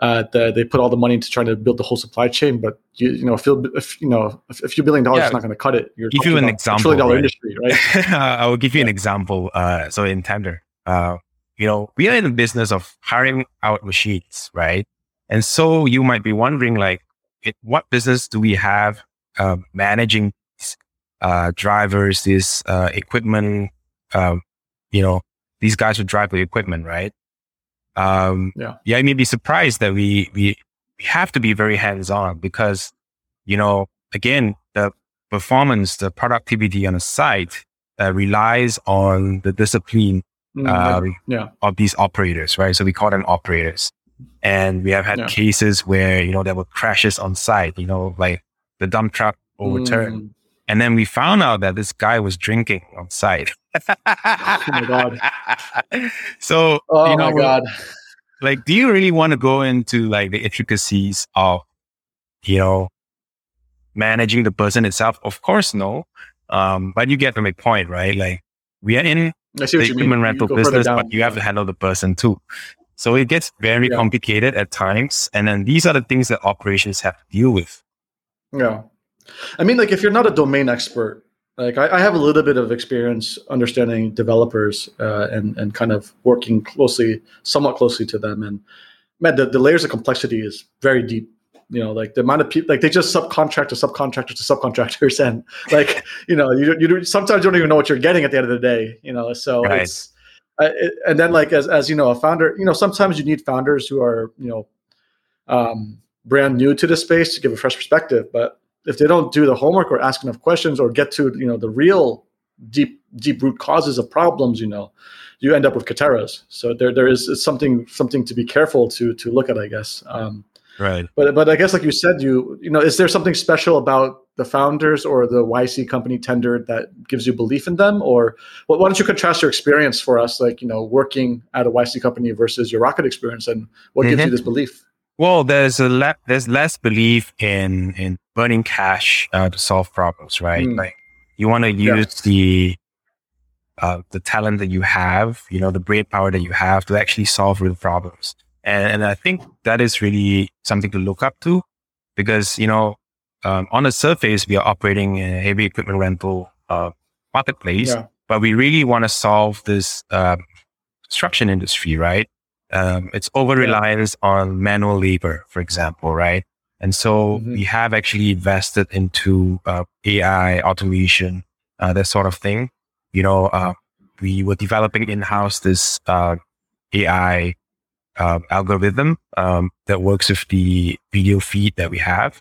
Uh, the, they put all the money into trying to build the whole supply chain, but you, you know, if, if you know, a few billion dollars yeah. is not going to cut it. You're give you an example, trillion dollar right? industry, right? I will give you yeah. an example. Uh, so in Tender, uh, you know, we are in the business of hiring out machines, right? And so you might be wondering, like, it, what business do we have uh, managing uh, drivers, this uh, equipment? Um, you know, these guys would drive the equipment, right? Um, yeah. Yeah, you may be surprised that we we we have to be very hands on because, you know, again, the performance, the productivity on a site uh, relies on the discipline mm, um, yeah. of these operators, right? So we call them operators. And we have had yeah. cases where, you know, there were crashes on site, you know, like the dump truck overturned. Mm. And then we found out that this guy was drinking on site. oh my God. So, oh you know, my God. Like, do you really want to go into like the intricacies of, you know, managing the person itself? Of course, no. Um, but you get the point, right? Like, we are in the human rental business, but you have to handle the person too. So it gets very yeah. complicated at times. And then these are the things that operations have to deal with. Yeah. I mean, like if you're not a domain expert, like I, I have a little bit of experience understanding developers uh, and, and kind of working closely, somewhat closely to them. And man, the, the layers of complexity is very deep you know like the amount of people like they just subcontract to subcontractors to subcontractors and like you know you you sometimes you don't even know what you're getting at the end of the day you know so right. it's uh, and then like as as you know a founder you know sometimes you need founders who are you know um, brand new to the space to give a fresh perspective but if they don't do the homework or ask enough questions or get to you know the real deep deep root causes of problems you know you end up with katerras so there there is something something to be careful to to look at i guess. Um, right. but but i guess like you said you you know is there something special about the founders or the yc company tendered that gives you belief in them? Or well, why don't you contrast your experience for us like you know working at a yc company versus your rocket experience and what mm-hmm. gives you this belief? Well, there's a le- there's less belief in in burning cash uh, to solve problems, right? Mm. Like you want to use yeah. the uh, the talent that you have, you know, the brain power that you have to actually solve real problems. And, and I think that is really something to look up to because, you know, um, on the surface, we are operating a heavy equipment rental uh, marketplace, yeah. but we really want to solve this um, construction industry, right? Um, it's over reliance yeah. on manual labor, for example, right? And so mm-hmm. we have actually invested into uh, AI, automation, uh, that sort of thing. You know, uh, we were developing in-house this uh, AI um, algorithm um, that works with the video feed that we have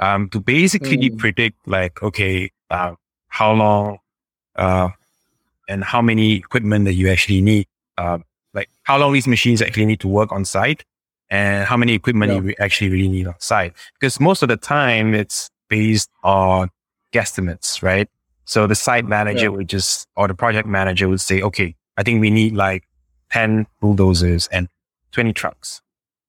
um, to basically mm. predict, like, okay, uh, how long uh, and how many equipment that you actually need like how long these machines actually need to work on site and how many equipment yeah. you actually really need on site. Because most of the time it's based on guesstimates, right? So the site manager yeah. would just, or the project manager would say, okay, I think we need like 10 bulldozers and 20 trucks,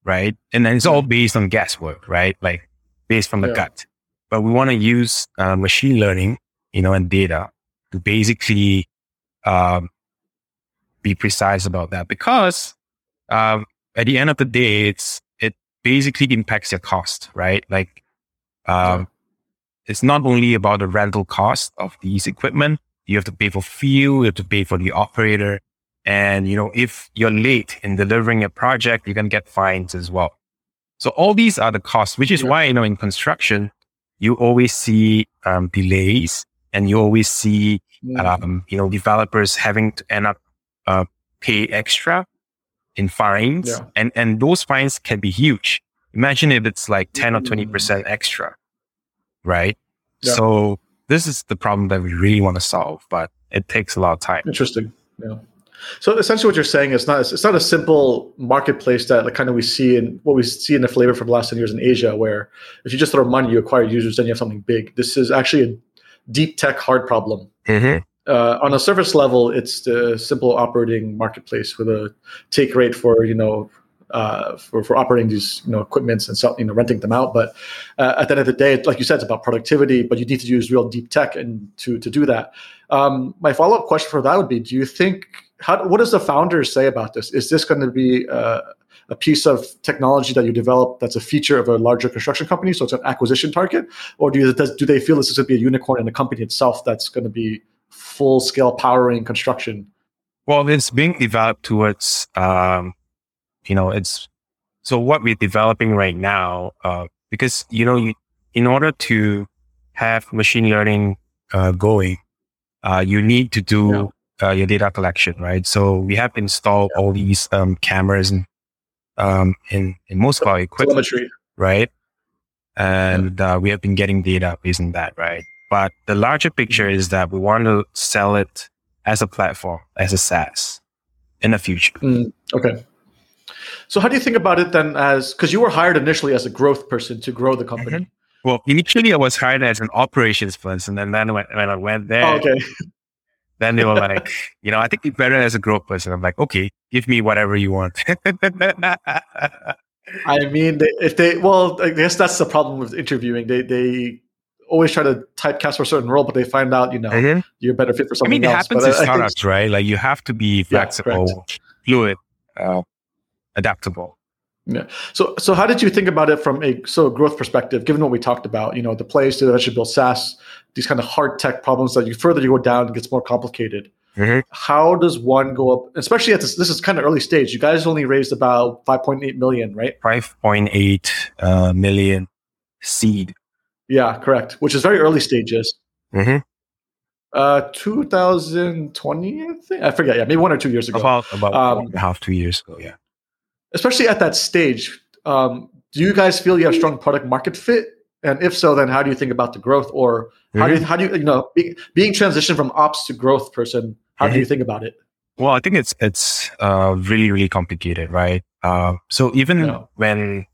right? And then it's all based on guesswork, right? Like based from the yeah. gut. But we want to use uh, machine learning, you know, and data to basically um, be precise about that because um, at the end of the day, it's it basically impacts your cost, right? Like, um, yeah. it's not only about the rental cost of these equipment. You have to pay for fuel, you have to pay for the operator, and you know if you're late in delivering a project, you can get fines as well. So all these are the costs, which is yeah. why you know in construction you always see um, delays and you always see um, you know developers having to end up uh, pay extra in fines, yeah. and and those fines can be huge. Imagine if it's like ten or twenty percent extra, right? Yeah. So this is the problem that we really want to solve, but it takes a lot of time. Interesting. Yeah. So essentially, what you're saying is not it's not a simple marketplace that like kind of we see in what we see in the flavor for the last ten years in Asia, where if you just throw money, you acquire users, then you have something big. This is actually a deep tech hard problem. Mm-hmm uh, on a surface level, it's the simple operating marketplace with a take rate for you know uh, for for operating these you know equipments and sell, you know renting them out. But uh, at the end of the day, like you said, it's about productivity. But you need to use real deep tech and to to do that. Um, my follow up question for that would be: Do you think how what does the founders say about this? Is this going to be uh, a piece of technology that you develop that's a feature of a larger construction company, so it's an acquisition target, or do you, does, do they feel this is going to be a unicorn in the company itself that's going to be full scale powering construction? Well, it's being developed towards, um, you know, it's so what we're developing right now, uh, because, you know, you, in order to have machine learning uh, going, uh, you need to do yeah. uh, your data collection, right? So we have installed yeah. all these um, cameras and um, in, in most of our equipment, Telemetry. right? And. Uh, we have been getting data based on that, right? But the larger picture is that we want to sell it as a platform, as a SaaS in the future. Mm, okay. So how do you think about it then as because you were hired initially as a growth person to grow the company? Mm-hmm. Well, initially I was hired as an operations person, and then when, when I went there, oh, okay. then they were like, you know, I think you're better as a growth person. I'm like, okay, give me whatever you want. I mean, if they, well, I guess that's the problem with interviewing. They, they always try to typecast for a certain role, but they find out, you know, mm-hmm. you're better fit for something I mean, it else. happens but in startups, think, right? Like you have to be flexible, yeah, fluid, uh, adaptable. Yeah. So, so how did you think about it from a so growth perspective? Given what we talked about, you know, the plays to eventually build SaaS, these kind of hard tech problems that you further you go down, it gets more complicated. Mm-hmm. How does one go up, especially at this? This is kind of early stage. You guys only raised about five point eight million, right? Five point eight uh, million seed yeah, correct. Which is very early stages. Mm-hmm. Uh, 2020, I think. I forget. Yeah, maybe one or two years ago. About about um, one and a half, two years ago. Yeah. Especially at that stage, um, do you guys feel you have strong product market fit? And if so, then how do you think about the growth, or how mm-hmm. do you, mm-hmm. how do you you know being, being transitioned from ops to growth person? How mm-hmm. do you think about it? Well, I think it's it's uh, really really complicated, right? Uh, so even yeah. when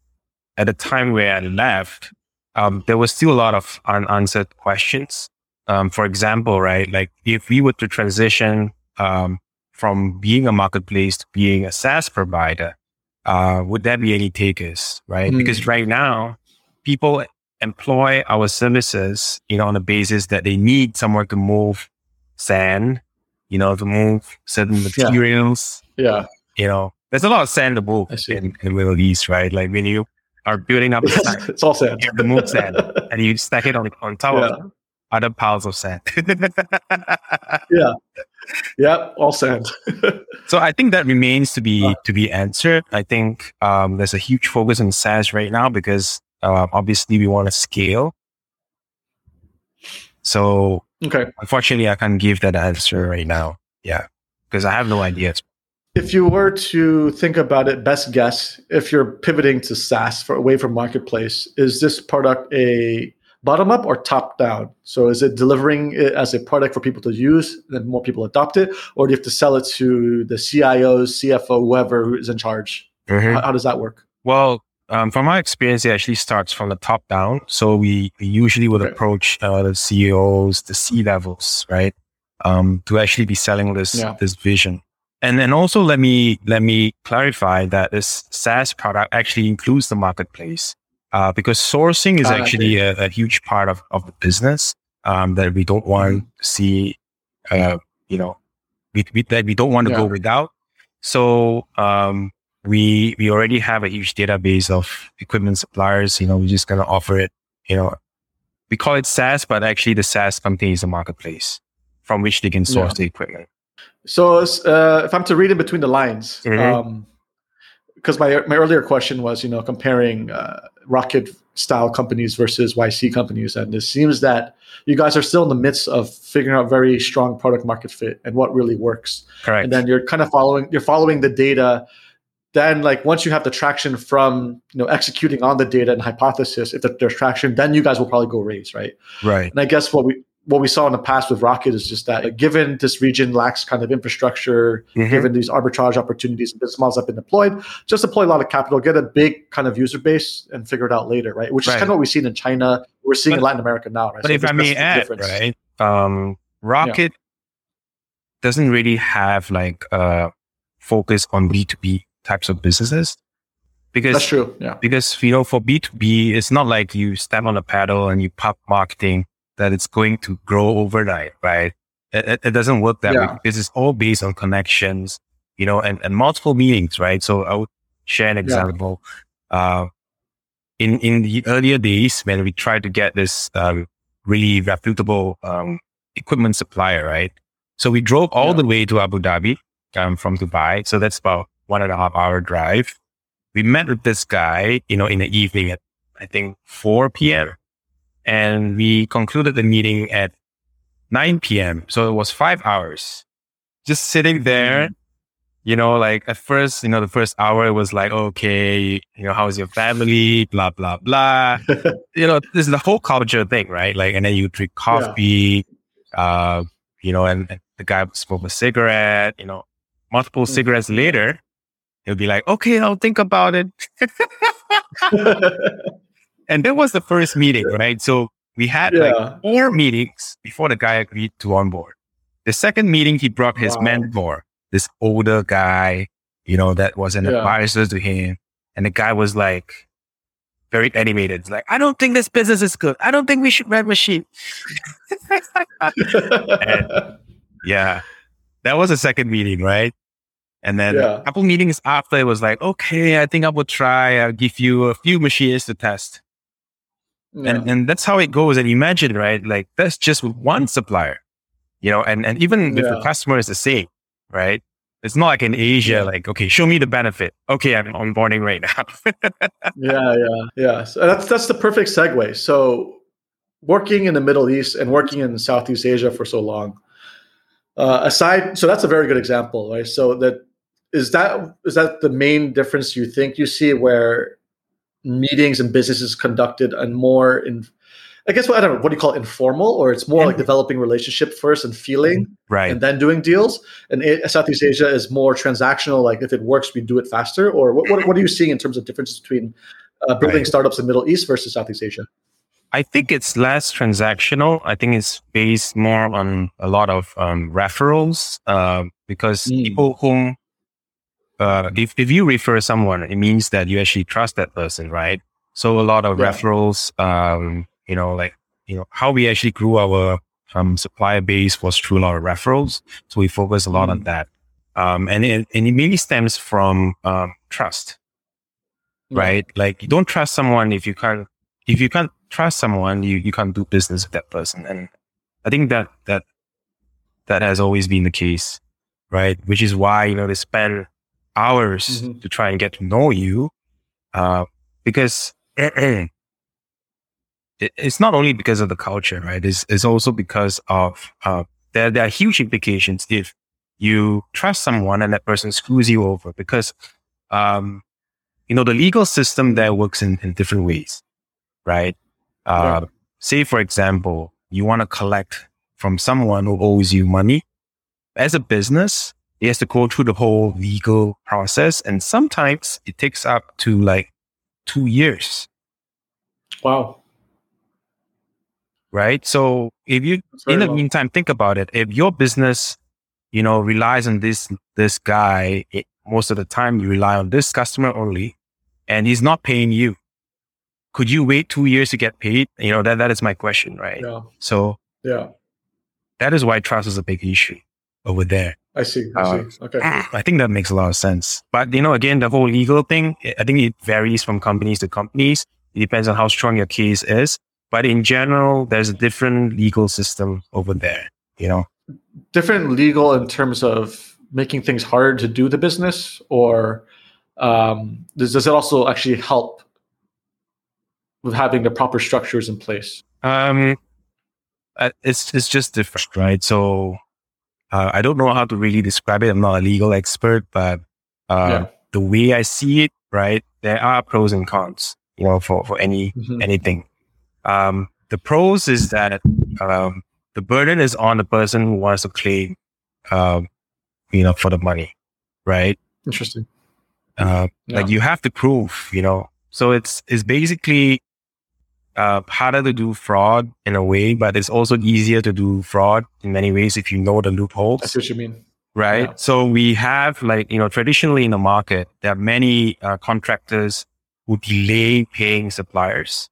at the time where I left, um, there was still a lot of unanswered questions. Um, for example, right, like if we were to transition um, from being a marketplace to being a SaaS provider, uh, would there be any takers, right? Mm. Because right now, people employ our services, you know, on the basis that they need somewhere to move sand, you know, to move certain materials. Yeah. yeah. You know, there's a lot of sand to move in, in the Middle East, right? Like when you are building up the sand, it's all sand. You move sand and you stack it on, on top yeah. of other piles of sand. yeah. Yeah, all sand. so I think that remains to be uh, to be answered. I think um, there's a huge focus on SaaS right now because uh, obviously we want to scale. So okay, unfortunately, I can't give that answer right now. Yeah, because I have no idea. If you were to think about it, best guess, if you're pivoting to SaaS for away from marketplace, is this product a bottom up or top down? So is it delivering it as a product for people to use, then more people adopt it, or do you have to sell it to the CIOs, CFO, whoever is in charge? Mm-hmm. How, how, does that work? Well, um, from my experience, it actually starts from the top down. So we, we usually would okay. approach uh, the CEOs, the C levels, right, um, to actually be selling this yeah. this vision. And then also let me let me clarify that this SaaS product actually includes the marketplace uh, because sourcing is uh, actually a, a, huge part of, of the business um, that we don't want mm-hmm. to see, uh, you know, we, we, that we don't want to yeah. go without. So um, we we already have a huge database of equipment suppliers. You know, we're just gonna offer it. You know, we call it SaaS, but actually the SaaS company is a marketplace from which they can source yeah. the equipment. So uh, if I'm to read in between the lines, mm-hmm. um, because my my earlier question was, you know, comparing uh, rocket style companies versus YC companies, and it seems that you guys are still in the midst of figuring out very strong product market fit and what really works. Correct. And then you're kind of following you're following the data. Then, like once you have the traction from you know executing on the data and hypothesis, if there's traction, then you guys will probably go raise, right? Right. And I guess what we what we saw in the past with Rocket is just that given this region lacks kind of infrastructure, mm-hmm. given these arbitrage opportunities and business models have been deployed, just deploy a lot of capital, get a big kind of user base and figure it out later, right? Which right. is kind of what we've seen in China. We're seeing but, in Latin America now, right? But so if I may add, right, um, Rocket yeah. doesn't really have like a focus on B2B types of businesses. Because that's true. Yeah. Because you know, for B2B, it's not like you step on the pedal and you pop marketing that it's going to grow overnight, right? It, it doesn't work that yeah. way. This is all based on connections, you know, and, and multiple meetings, right? So I would share an example. Yeah. Uh, in, in the earlier days when we tried to get this, um, really reputable, um, equipment supplier, right? So we drove all yeah. the way to Abu Dhabi, um, from Dubai. So that's about one and a half hour drive. We met with this guy, you know, in the evening at, I think 4 p.m. And we concluded the meeting at 9 p.m. So it was five hours just sitting there. Mm-hmm. You know, like at first, you know, the first hour it was like, okay, you know, how's your family? Blah, blah, blah. you know, this is the whole culture thing, right? Like, and then you drink coffee, yeah. uh, you know, and, and the guy smoked a cigarette, you know, multiple mm-hmm. cigarettes later, he'll be like, okay, I'll think about it. And that was the first meeting, right? So we had yeah. like four meetings before the guy agreed to onboard. The second meeting, he brought his wow. mentor, this older guy, you know, that was an yeah. advisor to him. And the guy was like very animated. It's like, I don't think this business is good. I don't think we should rent machine. and, yeah. That was the second meeting, right? And then yeah. a couple meetings after, it was like, okay, I think I will try. I'll give you a few machines to test. Yeah. And, and that's how it goes. And imagine, right? Like that's just one supplier, you know, and, and even yeah. if the customer is the same, right? It's not like in Asia, yeah. like, okay, show me the benefit. Okay, I'm onboarding right now. yeah, yeah, yeah. So that's that's the perfect segue. So working in the Middle East and working in Southeast Asia for so long, uh, aside, so that's a very good example, right? So that is that is that the main difference you think you see where meetings and businesses conducted and more in I guess what I don't know, what do you call it, informal, or it's more like developing relationship first and feeling, right, and then doing deals. And Southeast Asia is more transactional, like if it works, we do it faster. Or what, what, what are you seeing in terms of differences between uh, building right. startups in Middle East versus Southeast Asia? I think it's less transactional. I think it's based more on a lot of um, referrals uh, because mm. people whom uh, if if you refer someone, it means that you actually trust that person, right? So a lot of yeah. referrals, um, you know, like you know how we actually grew our um, supplier base was through a lot of referrals. So we focus a lot mm. on that, um, and it and it mainly stems from um, trust, right? Like you don't trust someone if you can't if you can't trust someone, you you can't do business with that person, and I think that that that has always been the case, right? Which is why you know they spend hours mm-hmm. to try and get to know you. Uh, because it's not only because of the culture, right? It's, it's also because of, uh, there, there are huge implications if you trust someone and that person screws you over because, um, you know, the legal system there works in, in different ways, right? Uh, yeah. say, for example, you want to collect from someone who owes you money as a business he has to go through the whole legal process. And sometimes it takes up to like two years. Wow. Right. So if you, in the long. meantime, think about it. If your business, you know, relies on this, this guy, it, most of the time you rely on this customer only and he's not paying you. Could you wait two years to get paid? You know, that, that is my question. Right. Yeah. So yeah, that is why trust is a big issue over there. I see. I uh, see. Okay. I think that makes a lot of sense. But you know, again, the whole legal thing, I think it varies from companies to companies. It depends on how strong your case is. But in general, there's a different legal system over there, you know. Different legal in terms of making things harder to do the business, or um, does, does it also actually help with having the proper structures in place? Um, uh, it's it's just different, right? So uh, I don't know how to really describe it. I'm not a legal expert, but uh, yeah. the way I see it, right, there are pros and cons, you know, for, for any mm-hmm. anything. Um, the pros is that um, the burden is on the person who wants to claim, um, you know, for the money, right? Interesting. Uh, yeah. Like you have to prove, you know. So it's it's basically uh, harder to do fraud in a way, but it's also easier to do fraud in many ways if you know the loopholes. That's what you mean. Right. Yeah. So we have like, you know, traditionally in the market, there are many uh, contractors who delay paying suppliers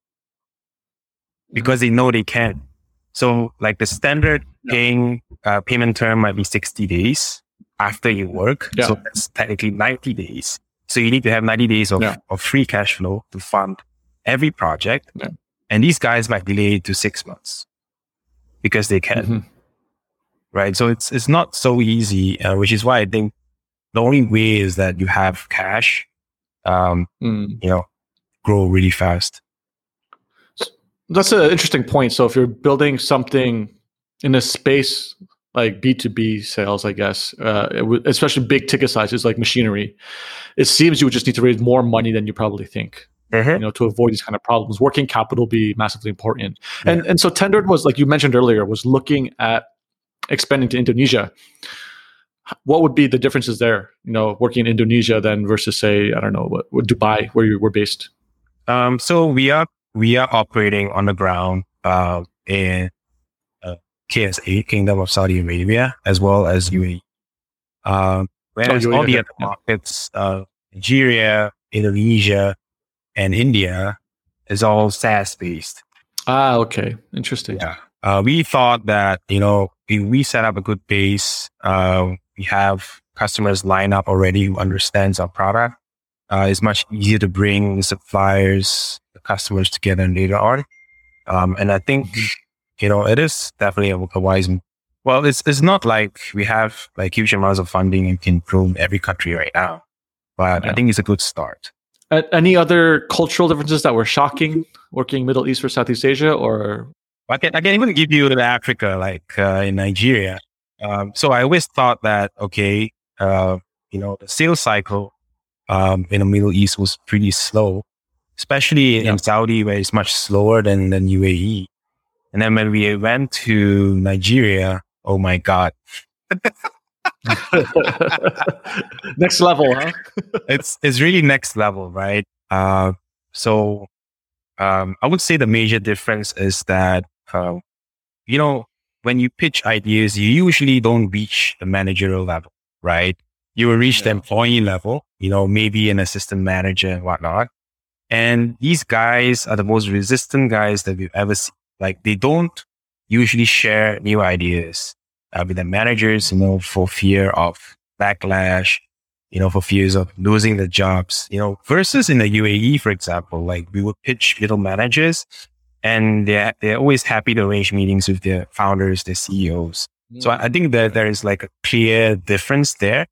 because they know they can. So like the standard yeah. paying uh, payment term might be 60 days after you work. Yeah. So that's technically 90 days. So you need to have 90 days of, of free cash flow to fund every project. And these guys might delay it to six months because they can. Mm-hmm. Right. So it's, it's not so easy, uh, which is why I think the only way is that you have cash, um, mm. you know, grow really fast. That's an interesting point. So if you're building something in a space like B2B sales, I guess, uh, especially big ticket sizes like machinery, it seems you would just need to raise more money than you probably think mm-hmm. you know, to avoid these kind of problems. Working capital be massively important. Yeah. And and so Tendered was like you mentioned earlier was looking at expanding to Indonesia. What would be the differences there? You know, working in Indonesia then versus say I don't know what, what Dubai where you were based. Um, so we are we are operating on the ground uh, in uh, KSA, Kingdom of Saudi Arabia, as well as UAE. Um, whereas oh, all the other markets, uh, Nigeria, Indonesia, and India is all SaaS based. Ah, okay. Interesting. Yeah. Uh, we thought that, you know, if we set up a good base, uh, we have customers lined up already who understands our product. Uh, it's much easier to bring the suppliers, the customers together later on. Um, and I think, mm-hmm. you know, it is definitely a, a wise, well, it's, it's not like we have like huge amounts of funding and can grow every country right now, but yeah. I think it's a good start. Any other cultural differences that were shocking working Middle East or Southeast Asia, or I can, I can even give you Africa, like uh, in Nigeria. Um, so I always thought that, okay, uh, you know, the sales cycle um, in the Middle East was pretty slow, especially yeah. in Saudi, where it's much slower than, than UAE. And then when we went to Nigeria, oh my God. next level, huh? it's it's really next level, right? Uh, so um, I would say the major difference is that uh, you know when you pitch ideas, you usually don't reach the managerial level, right? You will reach yeah. the employee level, you know, maybe an assistant manager and whatnot. And these guys are the most resistant guys that we've ever seen. Like they don't usually share new ideas uh, with the managers, you know, for fear of backlash, you know, for fears of losing the jobs, you know, versus in the UAE, for example, like we would pitch middle managers and they're, they're always happy to arrange meetings with their founders, their CEOs. Mm. So I, I, think that there is like a clear difference there.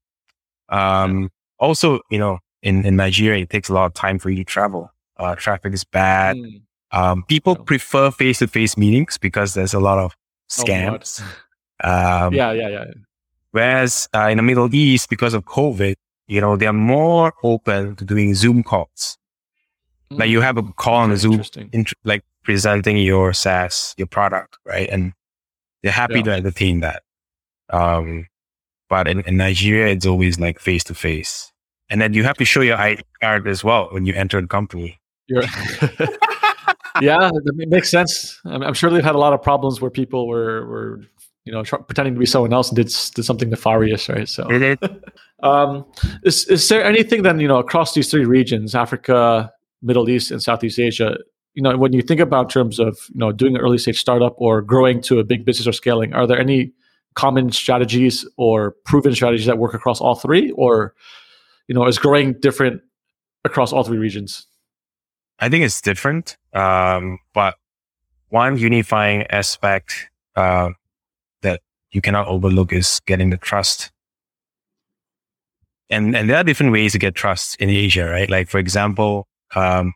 Um, also, you know, in, in Nigeria, it takes a lot of time for you to travel. Uh, traffic is bad. Mm. Um, people prefer face to face meetings because there's a lot of oh, scams. Oh, um, yeah, yeah, yeah. Whereas uh, in the Middle East, because of COVID, you know, they're more open to doing Zoom calls. Mm. Like you have a call on the Zoom, int- like presenting your SaaS, your product, right? And they're happy yeah. to entertain that. Um, but in, in, Nigeria, it's always like face to face. And then you have to show your ID card as well when you enter the company. yeah, it makes sense. I'm, I'm, sure they've had a lot of problems where people were, were you know, tr- pretending to be someone else and did, did something nefarious, right? So, um, is, is there anything then, you know, across these three regions, Africa, Middle East, and Southeast Asia, you know, when you think about terms of, you know, doing an early stage startup or growing to a big business or scaling, are there any common strategies or proven strategies that work across all three? Or, you know, is growing different across all three regions? I think it's different. Um, but one unifying aspect uh, you cannot overlook is getting the trust. And and there are different ways to get trust in Asia, right? Like for example, um,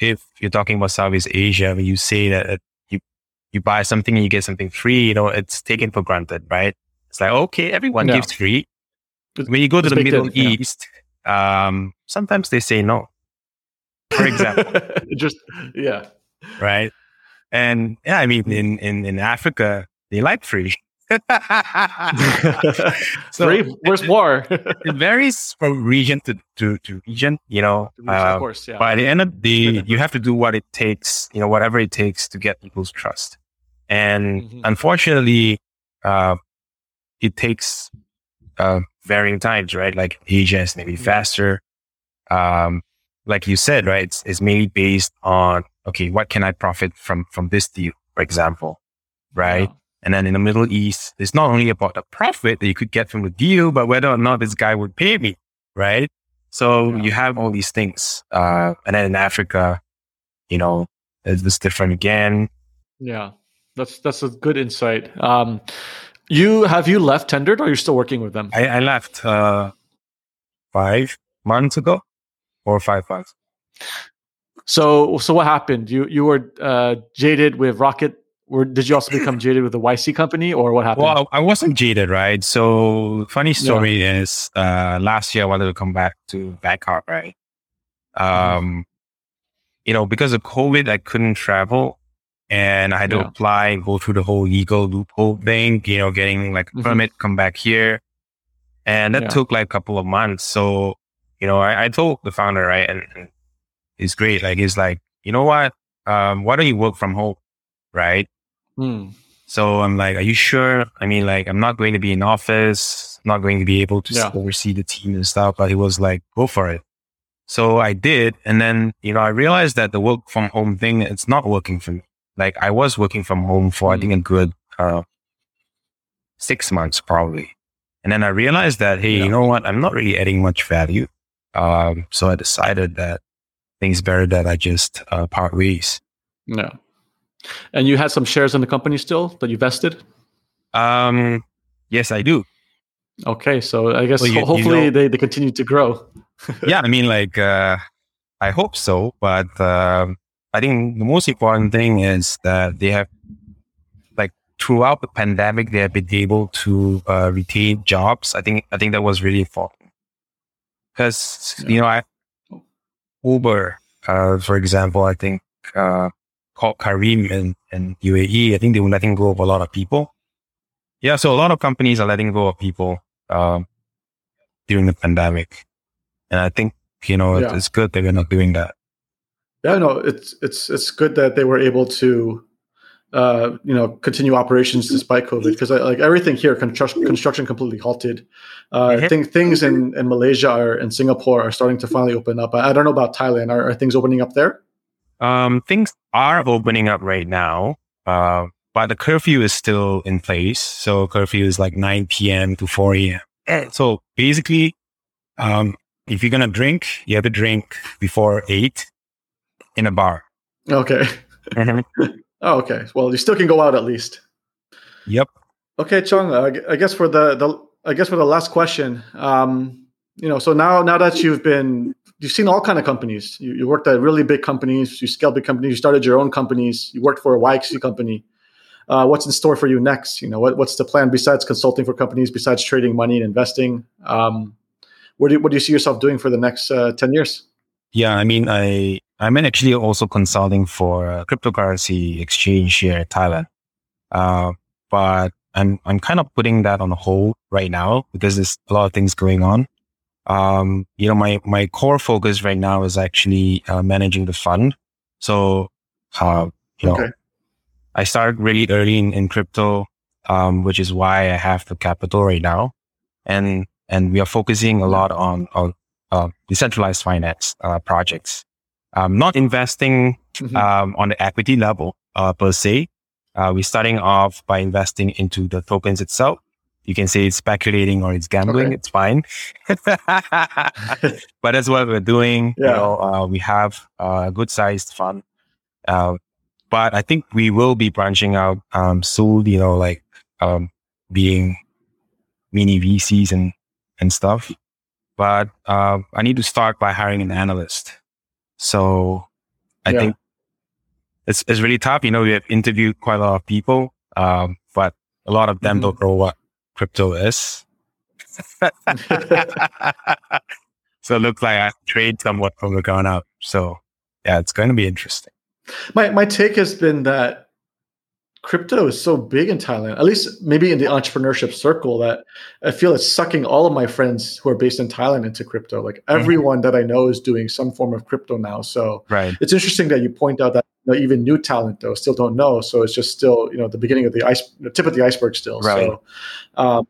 if you're talking about Southeast Asia, when you say that you you buy something and you get something free, you know, it's taken for granted, right? It's like okay, everyone gives free. When you go to the Middle East, yeah. um, sometimes they say no. For example, just yeah, right. And yeah, I mean, in in in Africa, they like free. so Three, where's more? it varies from region to, to, to region, you know. Region, uh, of course, yeah. By the end of the day, you have to do what it takes, you know, whatever it takes to get people's trust. And mm-hmm. unfortunately, uh, it takes uh, varying times, right? Like Asia is maybe mm-hmm. faster. Um, like you said, right? It's, it's mainly based on okay, what can I profit from from this deal, for example, right? Yeah. And then in the Middle East, it's not only about the profit that you could get from the deal, but whether or not this guy would pay me, right? So yeah. you have all these things. Uh, and then in Africa, you know, it's, different again. Yeah, that's that's a good insight. Um, you have you left Tendered, or you're still working with them? I, I left uh, five months ago, four or five months. So so what happened? You you were uh, jaded with Rocket or did you also become jaded with the YC company, or what happened? Well, I wasn't jaded, right? So, funny story yeah. is, uh, last year I wanted to come back to Bangkok, right? Um, mm you know, because of COVID, I couldn't travel, and I had yeah. to apply and go through the whole legal loophole thing. You know, getting like a mm-hmm. permit, come back here, and that yeah. took like a couple of months. So, you know, I, I told the founder, right, and, and it's great. Like, he's like, you know what? Um, why don't you work from home, right? Hmm. So I'm like, are you sure? I mean, like, I'm not going to be in office, not going to be able to yeah. oversee the team and stuff. But he was like, go for it. So I did. And then, you know, I realized that the work from home thing, it's not working for me. Like I was working from home for, mm. I think, a hmm. good, uh, six months probably. And then I realized that, hey, yeah. you know what? I'm not really adding much value. Um, so I decided that things better that I just, uh, part ways. No. And you had some shares in the company still that you vested? Um, yes, I do. Okay, so I guess well, you, hopefully you know, they, they continue to grow. yeah, I mean, like, uh, I hope so, but uh, I think the most important thing is that they have like, throughout the pandemic, they have been able to uh, retain jobs. I think I think that was really important because yeah. you know, I, Uber, uh, for example, I think uh, called Careem in, in UAE. I think they were letting go of a lot of people. Yeah, so a lot of companies are letting go of people um, during the pandemic, and I think you know yeah. it's good that we're not doing that. Yeah, no, it's it's it's good that they were able to uh, you know, continue operations despite COVID because like everything here, construction, construction completely halted. Uh, mm-hmm. think things in, in Malaysia or in Singapore are starting to finally open up. I, I don't know about Thailand. Are, are, things opening up there? Um, things are opening up right now, uh, but the curfew is still in place. So curfew is like 9 p.m. to 4 a.m. So basically, um, if you're gonna drink, you have to drink before eight in a bar. Okay. Mm-hmm. Oh, okay. Well, you still can go out at least. Yep. Okay, Chung. Uh, I guess for the the I guess for the last question, um, you know, so now now that you've been you've seen all kind of companies. You, you worked at really big companies. You scaled big companies. You started your own companies. You worked for a YC company. Uh, what's in store for you next? You know, what, what's the plan besides consulting for companies, besides trading money and investing? Um, what do you, what do you see yourself doing for the next uh, ten years? Yeah, I mean, I I'm actually also consulting for a cryptocurrency exchange here in Thailand. Uh, but I'm, I'm kind of putting that on hold right now because there's a lot of things going on. Um, you know, my, my core focus right now is actually uh, managing the fund. So, uh, you know. I started really early in, in crypto, um, which is why I have the capital right now. And, and we are focusing a lot on, on uh, decentralized finance uh, projects um, not investing mm-hmm. um, on the equity level uh, per se. Uh, we're starting off by investing into the tokens itself. You can say it's speculating or it's gambling. Okay. It's fine. but that's what we're doing. Yeah. You know, uh, we have a good sized fund. Uh, but I think we will be branching out um, soon, you know, like um, being mini VCs and, and stuff. But uh, I need to start by hiring an analyst so I yeah. think it's, it's really tough. You know, we have interviewed quite a lot of people, um, but a lot of them mm-hmm. don't know what crypto is. so it looks like I trade somewhat from the ground up. So yeah, it's going to be interesting. My my take has been that crypto is so big in Thailand, at least maybe in the entrepreneurship circle, that I feel it's sucking all of my friends who are based in Thailand into crypto. Like mm-hmm. everyone mm-hmm. that I know is doing some form of crypto now. So right. it's interesting that you point out that you know, even new talent though still don't know. So it's just still you know the beginning of the ice, the tip of the iceberg still. Right. So. Um,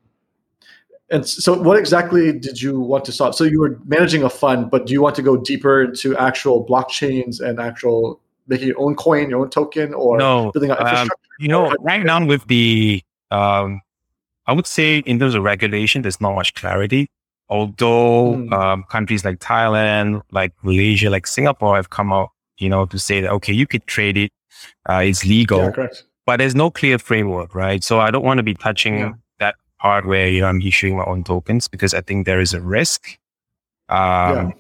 and so, what exactly did you want to solve? So, you were managing a fund, but do you want to go deeper into actual blockchains and actual making your own coin, your own token, or no, building out um, infrastructure? Um, you know, right now with the, um, I would say in terms of regulation, there's not much clarity. Although mm. um, countries like Thailand, like Malaysia, like Singapore have come out, you know, to say that okay, you could trade it, uh, it's legal, yeah, but there's no clear framework, right? So I don't want to be touching yeah. that part where you know I'm issuing my own tokens because I think there is a risk, um, yeah.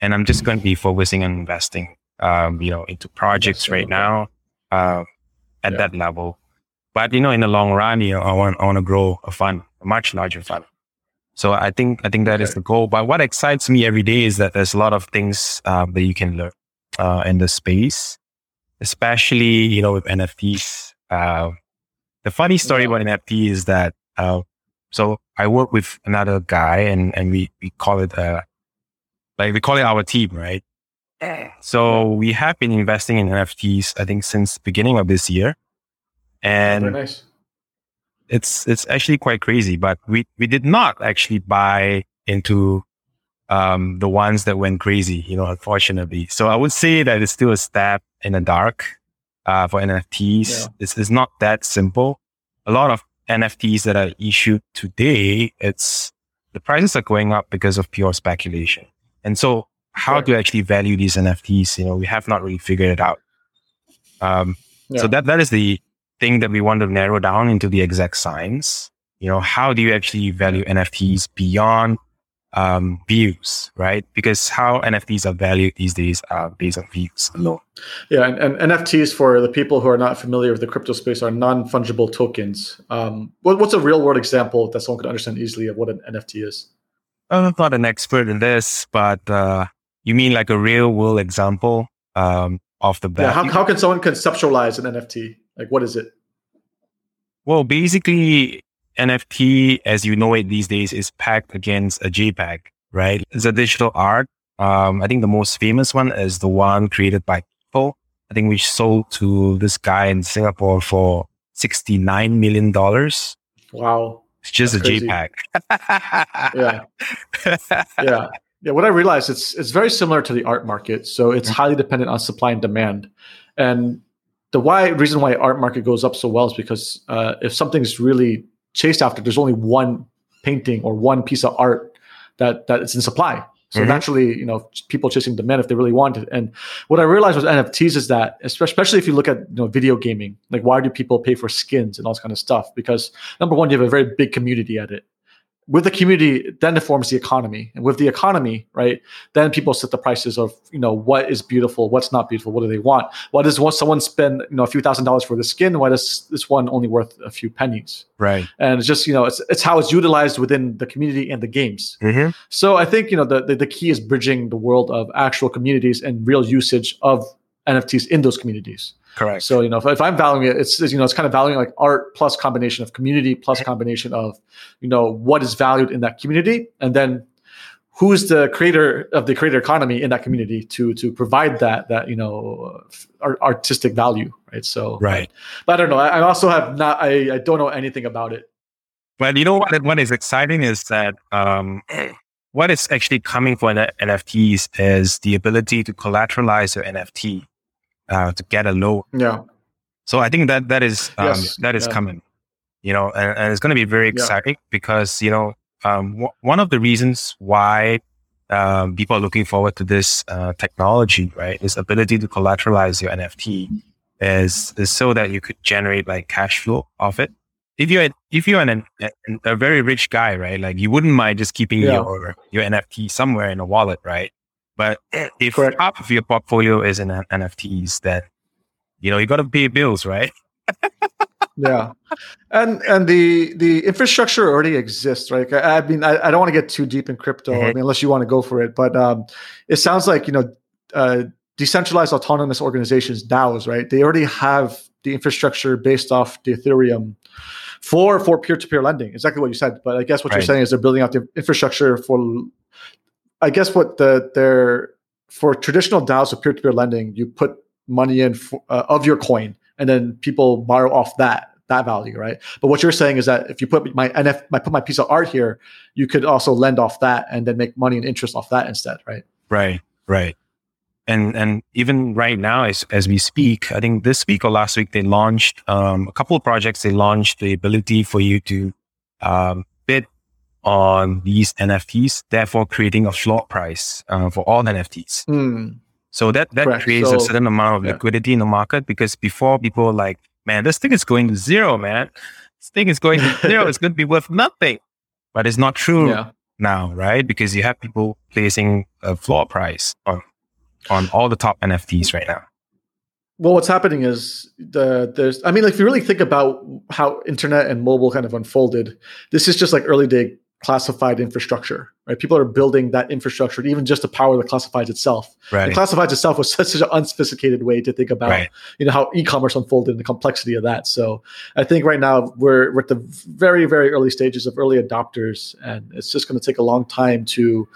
and I'm just going to be focusing on investing, um, you know, into projects right now. Uh, at that level. But you know, in the long run, you know, I want I want to grow a fund, a much larger fund. So I think I think that okay. is the goal. But what excites me every day is that there's a lot of things um, that you can learn uh, in the space, especially you know with NFTs. Uh, the funny story yeah. about NFT is that uh, so I work with another guy, and and we we call it uh, like we call it our team, right? So we have been investing in NFTs, I think, since the beginning of this year, and nice. it's it's actually quite crazy. But we we did not actually buy into um, the ones that went crazy, you know, unfortunately. So I would say that it's still a step in the dark uh, for NFTs. Yeah. It's, it's not that simple. A lot of NFTs that are issued today, it's the prices are going up because of pure speculation. And so how right. to actually value these NFTs. You know, we have not really figured it out. Um, yeah. So that that is the thing that we want to narrow down into the exact science. You know, how do you actually value NFTs beyond um, views, right? Because how NFTs are valued these days are based on views alone. Yeah, and, and NFTs for the people who are not familiar with the crypto space are non fungible tokens. Um, what, what's a real world example that someone could understand easily of what an NFT is? I'm not an expert in this, but uh, you mean like a real world example um, of the value? Yeah, how, how can someone conceptualize an NFT? Like, what is it? Well, basically, NFT, as you know it these days, is packed against a JPEG, right? It's a digital art. Um, I think the most famous one is the one created by Beeple. I think we sold to this guy in Singapore for $69 million. Wow. It's just That's a crazy. JPEG. yeah. Yeah. Yeah. What I realized it's it's very similar to the art market. So it's highly dependent on supply and demand. And the why reason why art market goes up so well is because uh, if something's really chased after, there's only one painting or one piece of art that that is in supply. So mm-hmm. naturally, you know, people chasing demand if they really want it. And what I realized with NFTs is that, especially if you look at you know video gaming, like why do people pay for skins and all this kind of stuff? Because number one, you have a very big community at it with the community then it forms the economy. And with the economy right then people set the prices of you know what is beautiful what's not beautiful what do they want? Why does someone spend you know a few thousand dollars for the skin? Why does this one only worth a few pennies? Right. And it's just you know it's, it's how it's utilized within the community and the games. Mm-hmm. so i think you know the, the, the key is bridging the world of actual communities and real usage of nfts in those communities Correct. So you know, if, if, I'm valuing it, it's you know, it's kind of valuing like art plus combination of community plus combination of you know what is valued in that community, and then who's the creator of the creator economy in that community to to provide that that you know artistic value, right? So right. But I don't know. I, also have not. I, I don't know anything about it. Well, you know what? What is exciting is that um, what is actually coming for NFTs is the ability to collateralize your NFT uh, to get a loan. Yeah. So I think that that is um, yes. that is yeah. coming, you know, and, and it's going to be very exciting yeah. because you know um, w- one of the reasons why um, people are looking forward to this uh, technology, right, this ability to collateralize your NFT, is is so that you could generate like cash flow off it. If you're if you're an, a, a very rich guy, right, like you wouldn't mind just keeping yeah. your your NFT somewhere in a wallet, right? But if Correct. half of your portfolio is in NFTs, then you know you got to pay bills, right? yeah, and and the the infrastructure already exists, right? I, I mean, I, I, don't want to get too deep in crypto, mm-hmm. I mean, unless you want to go for it. But um, it sounds like you know, uh, decentralized autonomous organizations DAOs, right? They already have the infrastructure based off the Ethereum for for peer to peer lending. Exactly what you said. But I guess what right. you're saying is they're building out the infrastructure for I guess what the they're for traditional DAOs of peer-to-peer lending, you put money in for, uh, of your coin, and then people borrow off that that value, right? But what you're saying is that if you put my and if I put my piece of art here, you could also lend off that and then make money and interest off that instead, right? Right, right. And and even right now, as as we speak, I think this week or last week they launched um, a couple of projects. They launched the ability for you to um, on these NFTs, therefore creating a floor price uh, for all NFTs. Mm. So that that Correct. creates so, a certain amount of yeah. liquidity in the market because before people were like, man, this thing is going to zero, man. This thing is going to zero. It's going to be worth nothing. But it's not true yeah. now, right? Because you have people placing a floor price on on all the top NFTs right now. Well, what's happening is the there's I mean, like if you really think about how internet and mobile kind of unfolded, this is just like early day classified infrastructure, right? People are building that infrastructure even just to power the classifieds itself. Right. The classifieds itself was such, such an unsophisticated way to think about, right. you know, how e-commerce unfolded and the complexity of that. So I think right now we're, we're at the very, very early stages of early adopters, and it's just going to take a long time to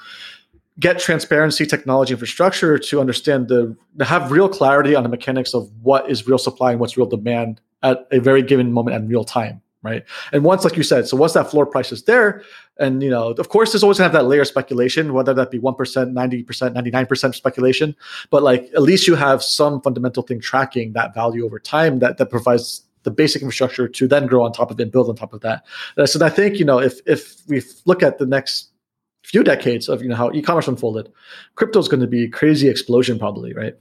get transparency technology infrastructure to understand the to have real clarity on the mechanics of what is real supply and what's real demand at a very given moment and real time right? And once, like you said, so once that floor price is there, and you know, of course, there's always gonna have that layer of speculation, whether that be one percent, ninety percent, ninety nine percent speculation, but like at least you have some fundamental thing tracking that value over time that that provides the basic infrastructure to then grow on top of it and build on top of that. Uh, so I think you know if if we look at the next few decades of you know how e-commerce unfolded, crypto is going to be crazy explosion probably, right?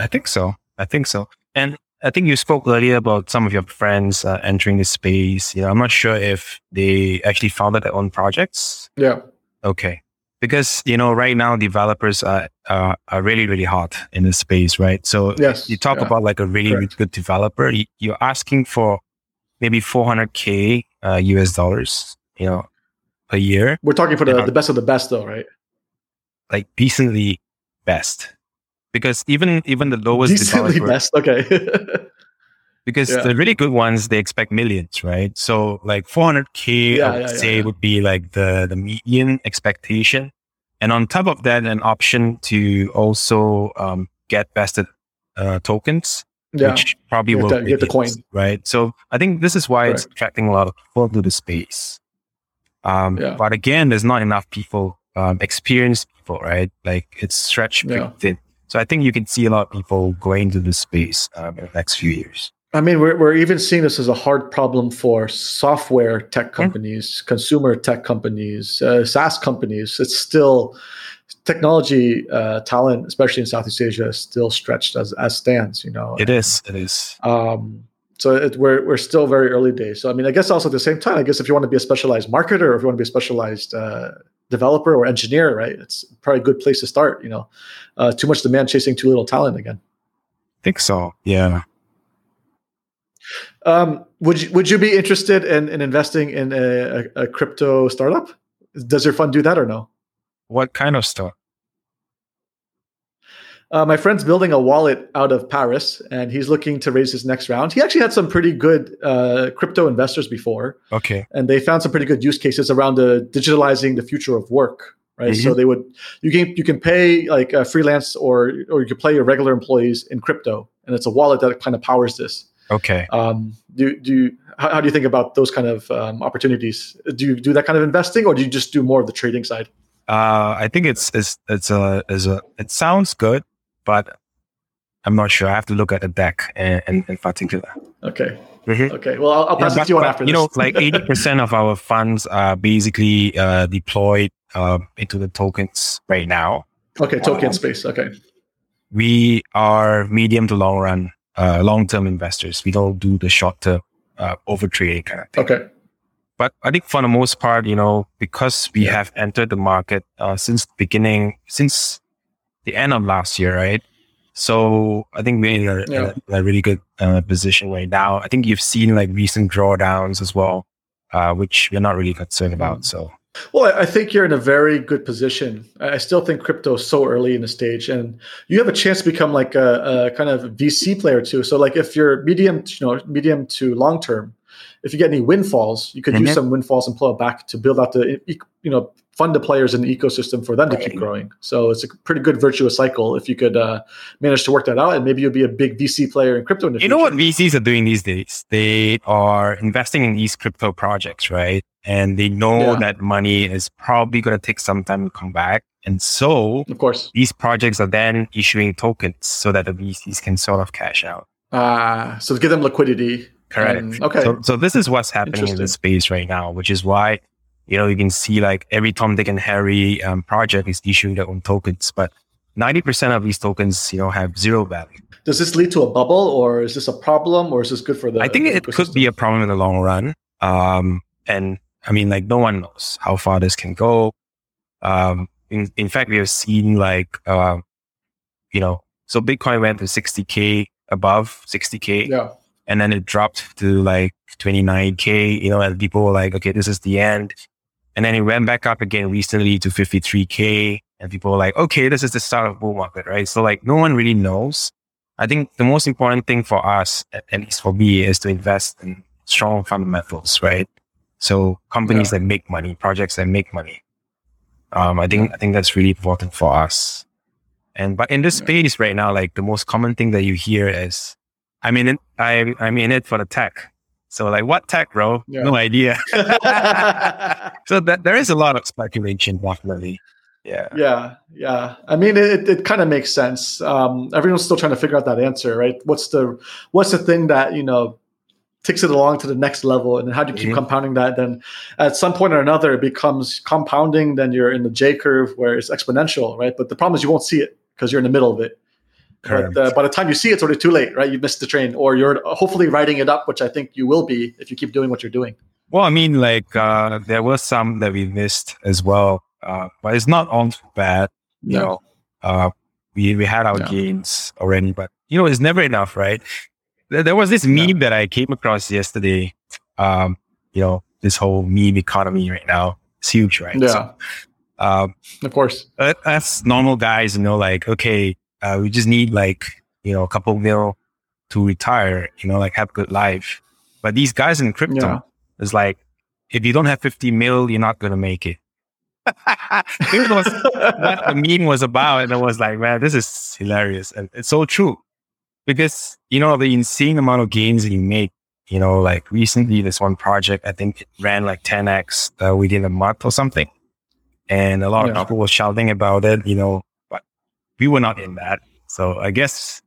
I think so. I think so. And I think you spoke earlier about some of your friends uh, entering the space. You know, I'm not sure if they actually founded their own projects. Yeah. Okay. because you know right now developers are uh, are really really hot in this space, right? So yes, you talk yeah. about like a really, really good developer, you, you're asking for maybe 400k uh, US dollars, you know, a year. We're talking for the, the best of the best, though, right? Like decently best, because even even the lowest decently developer, best, okay. because yeah. the really good ones they expect millions, right? So like 400k, yeah, I would yeah, say would be like the the median expectation, and on top of that, an option to also um, get vested uh, tokens which probably will get the coin, right? So I think this is why Correct. it's attracting a lot of people to the space. Um. But again, there's not enough people, um, experienced people, right? Like it's stretched pretty yeah. thin. So I think you can see a lot of people going to this space um, in the next few years. I mean, we're, we're even seeing this as a hard problem for software tech companies, yeah. consumer tech companies, uh, SaaS companies. It's still technology uh, talent, especially in Southeast Asia, is still stretched as as stands. You know, it is. It is. Um, so it, we're we're still very early days. So I mean, I guess also at the same time, I guess if you want to be a specialized marketer or if you want to be a specialized uh, developer or engineer, right, it's probably a good place to start. You know, uh, too much demand chasing too little talent again. I think so. Yeah. Um, would you would you be interested in, in investing in a, a, a crypto startup? Does your fund do that or no? What kind of stuff? Uh, my friend's building a wallet out of Paris, and he's looking to raise his next round. He actually had some pretty good uh, crypto investors before. Okay. And they found some pretty good use cases around the digitalizing the future of work. Right. Mm-hmm. So they would you can you can pay like a freelance or or you can pay your regular employees in crypto, and it's a wallet that kind of powers this. Okay. Um, do do you, how, how do you think about those kind of um, opportunities? Do you do that kind of investing, or do you just do more of the trading side? Uh, I think it's it's it's a is a it sounds good, but I'm not sure. I have to look at the deck in, in, in particular. Okay. Mm-hmm. Okay. Well, I'll, I'll pass yeah, it to you on after you this. know, like 80% of our funds are basically uh, deployed uh, into the tokens right now. Okay, token um, space. Okay. We are medium to long run, uh, long term investors. We don't do the short term uh, over trading kind of thing. Okay. But I think for the most part, you know, because we yeah. have entered the market uh, since the beginning, since the end of last year, right? So I think we're in a, yeah. a, a really good uh, position right now. I think you've seen like recent drawdowns as well, uh, which we're not really concerned about. So. Well, I think you're in a very good position. I still think crypto is so early in the stage, and you have a chance to become like a, a kind of VC player too. So, like if you're medium, you know, medium to long term, if you get any windfalls, you could mm-hmm. use some windfalls and pull it back to build out the you know fund the players in the ecosystem for them to keep growing. So it's a pretty good virtuous cycle if you could uh, manage to work that out, and maybe you'll be a big VC player in crypto. In you future. know what VCs are doing these days? They are investing in these crypto projects, right? And they know yeah. that money is probably going to take some time to come back. And so, of course, these projects are then issuing tokens so that the VCs can sort of cash out. Ah, uh, so to give them liquidity Correct. Um, okay. So, so this is what's happening in the space right now, which is why you know you can see like every Tom, Dick, and Harry um, project is issuing their own tokens, but ninety percent of these tokens, you know, have zero value. Does this lead to a bubble, or is this a problem, or is this good for the? I think the it could be a problem in the long run. Um, and I mean, like no one knows how far this can go. Um, in in fact, we have seen like, uh, you know, so Bitcoin went to sixty k above sixty k. Yeah and then it dropped to like 29k you know and people were like okay this is the end and then it went back up again recently to 53k and people were like okay this is the start of bull market right so like no one really knows i think the most important thing for us at, least for me is to invest in strong fundamentals right so companies yeah. that make money projects that make money um, i think i think that's really important for us and but in this space right now like the most common thing that you hear is I'm in it. I, I'm in it for the tech. So like, what tech, bro? Yeah. No idea. so that there is a lot of speculation, definitely. Yeah. Yeah. Yeah. I mean, it, it kind of makes sense. Um, everyone's still trying to figure out that answer, right? What's the, what's the thing that, you know, takes it along to the next level and how do you keep mm-hmm. compounding that then at some point or another it becomes compounding then you're in the j curve where it's exponential right but the problem is you won't see it because you're in the middle of it but uh, by the time you see it, it's already too late, right? You missed the train, or you're hopefully writing it up, which I think you will be if you keep doing what you're doing. Well, I mean, like uh, there were some that we missed as well. uh, but it's not all too bad. You know, uh, we we had our gains already, but you know, it's never enough, right? There, there was this meme that I came across yesterday. Um, you know, this whole meme economy right now. It's huge, right? Yeah. So, um, of course. As normal guys, you know, like, okay, uh, we just need like, you know, a couple mil to retire, you know, like have a good life. But these guys in crypto, yeah. it's like, if you don't have 50 mil, you're not going to make it. it was what the meme was about. And I was like, man, this is hilarious. And it's so true because, you know, the insane amount of gains that you make, you know, like recently, this one project, I think it ran like 10x uh, within a month or something. And a lot yeah. of people were shouting about it, you know, we were not in that. So I guess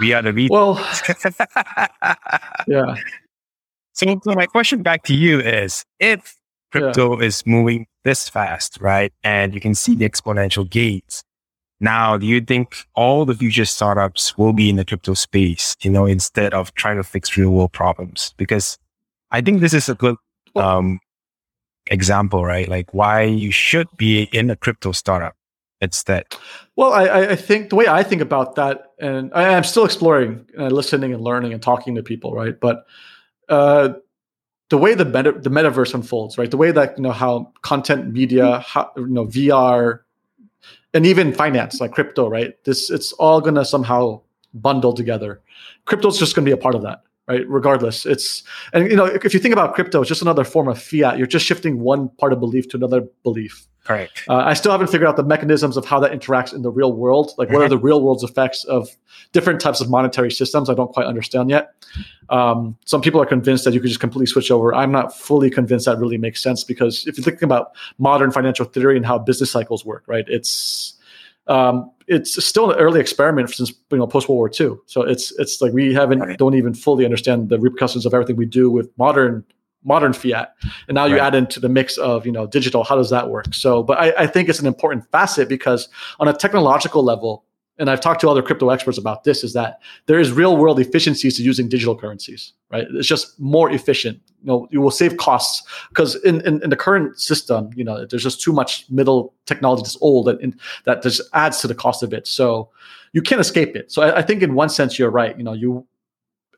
we are the reason. Well, yeah. So, so, my question back to you is if crypto yeah. is moving this fast, right? And you can see the exponential gains. Now, do you think all the future startups will be in the crypto space, you know, instead of trying to fix real world problems? Because I think this is a good um, example, right? Like why you should be in a crypto startup instead. Well, I, I think the way I think about that, and I, am still exploring, and listening and learning and talking to people, right? But uh, the way the meta, the metaverse unfolds, right? The way that you know how content media, how, you know VR, and even finance like crypto, right? This it's all going to somehow bundle together. Crypto's just going to be a part of that right? Regardless, it's and you know if you think about crypto, it's just another form of fiat. You're just shifting one part of belief to another belief. Correct. Uh, I still haven't figured out the mechanisms of how that interacts in the real world. Like, what are mm-hmm. the real world's effects of different types of monetary systems? I don't quite understand yet. Um, some people are convinced that you could just completely switch over. I'm not fully convinced that really makes sense because if you're thinking about modern financial theory and how business cycles work, right? It's um, it's still an early experiment since you know post World War II. So it's it's like we haven't right. don't even fully understand the repercussions of everything we do with modern modern fiat. And now you add into the mix of you know digital. How does that work? So, but I, I think it's an important facet because on a technological level, and I've talked to other crypto experts about this, is that there is real world efficiencies to using digital currencies, right? It's just more efficient. You know, you will save costs because in, in, in, the current system, you know, there's just too much middle technology that's old and, that just adds to the cost of it. So you can't escape it. So I, I think in one sense, you're right. You know, you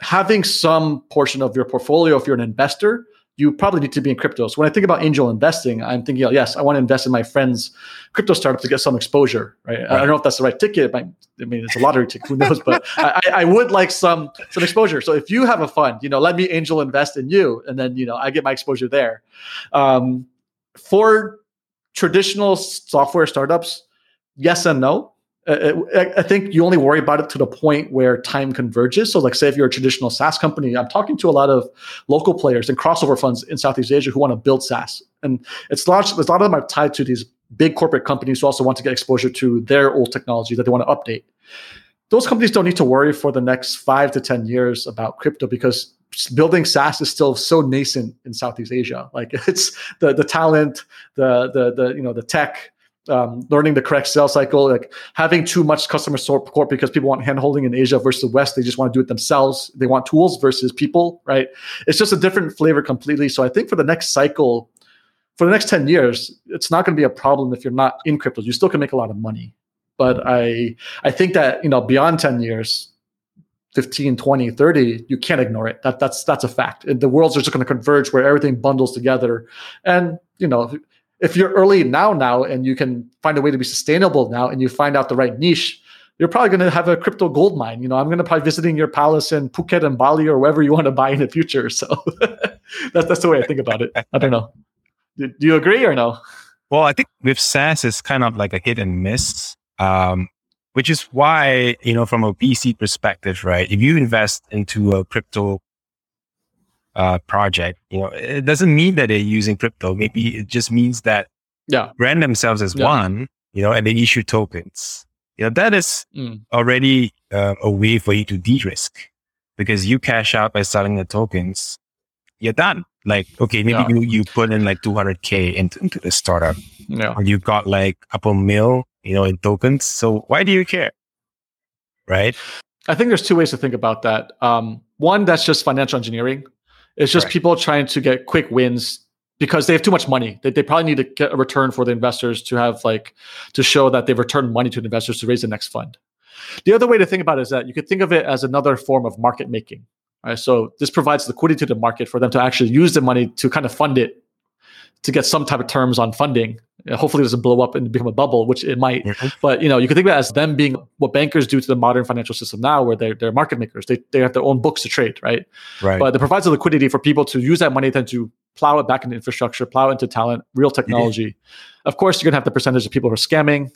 having some portion of your portfolio, if you're an investor, you probably need to be in crypto. So when I think about angel investing, I'm thinking, oh, yes, I want to invest in my friend's crypto startup to get some exposure, right? right. I don't know if that's the right ticket. I mean, it's a lottery ticket, who knows? But I, I, would like some some exposure. So if you have a fund, you know, let me angel invest in you, and then you know I get my exposure there. Um, for traditional software startups, yes and no. Uh, uh, I think you only worry about it to the point where time converges. So, like, say if you're a traditional SaaS company, I'm talking to a lot of local players and crossover funds in Southeast Asia who want to build SaaS, and it's large. There's A lot of them are tied to these big corporate companies who also want to get exposure to their old technology that they want to update. Those companies don't need to worry for the next five to ten years about crypto because building SaaS is still so nascent in Southeast Asia. Like, it's the the talent, the the the you know the tech um, learning the correct sales cycle, like having too much customer support because people want handholding in Asia versus the West. They just want to do it themselves. They want tools versus people, right? It's just a different flavor completely. So I think for the next cycle, for the next 10 years, it's not going to be a problem if you're not in cryptos. You still can make a lot of money. But I I think that, you know, beyond 10 years, 15, 20, 30, you can't ignore it. That that's that's a fact. The worlds are just going to converge where everything bundles together. And, you know, if you're early now now and you can find a way to be sustainable now and you find out the right niche you're probably going to have a crypto gold mine. You know i'm going to probably visiting your palace in phuket and bali or wherever you want to buy in the future. So that's, that's the way i think about it. I don't know. Do, do, you agree or no? Well i think with SaaS it's kind of like a hit and miss um, which is why you know from a vc perspective right if you invest into a crypto uh, project. You know, it doesn't mean that they're using crypto. Maybe it just means that yeah, brand themselves as yeah. one. You know, and they issue tokens. You know, that is mm. already uh, a way for you to de-risk because you cash out by selling the tokens. You're done. Like, okay, maybe yeah. you, you put in like 200k into, into the startup, yeah. or you got like up a mil, you know, in tokens. So why do you care? Right. I think there's two ways to think about that. Um, one, that's just financial engineering. It's just people trying to get quick wins because they have too much money. They, they probably need to get a return for the investors to have like to show that they've returned money to the investors to raise the next fund. The other way to think about it is that you could think of it as another form of market making. Right? So this provides liquidity to the market for them to actually use the money to kind of fund it to get some type of terms on funding. Hopefully, it doesn't blow up and become a bubble, which it might. Mm-hmm. But you know, you can think of it as them being what bankers do to the modern financial system now, where they're, they're market makers. They, they have their own books to trade, right? Right. But it provides the liquidity for people to use that money then to plow it back into infrastructure, plow into talent, real technology. Mm-hmm. Of course, you're gonna have the percentage of people who are scamming.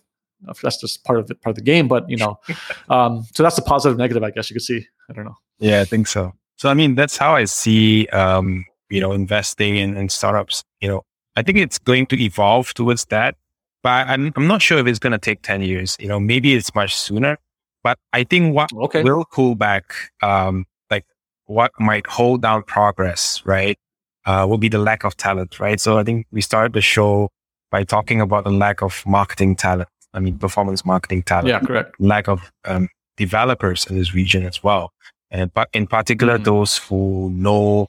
That's just part of the part of the game. But you know, um, so that's the positive, negative, I guess you could see. I don't know. Yeah, I think so. So I mean, that's how I see um, you know investing in, in startups. You know, I think it's going to evolve towards that, but I'm, I'm not sure if it's going to take 10 years. You know, maybe it's much sooner, but I think what okay. will pull back, um, like what might hold down progress, right, uh, will be the lack of talent, right? So I think we started the show by talking about the lack of marketing talent. I mean, performance marketing talent. Yeah, correct. Lack of um, developers in this region as well. And but in particular, mm-hmm. those who know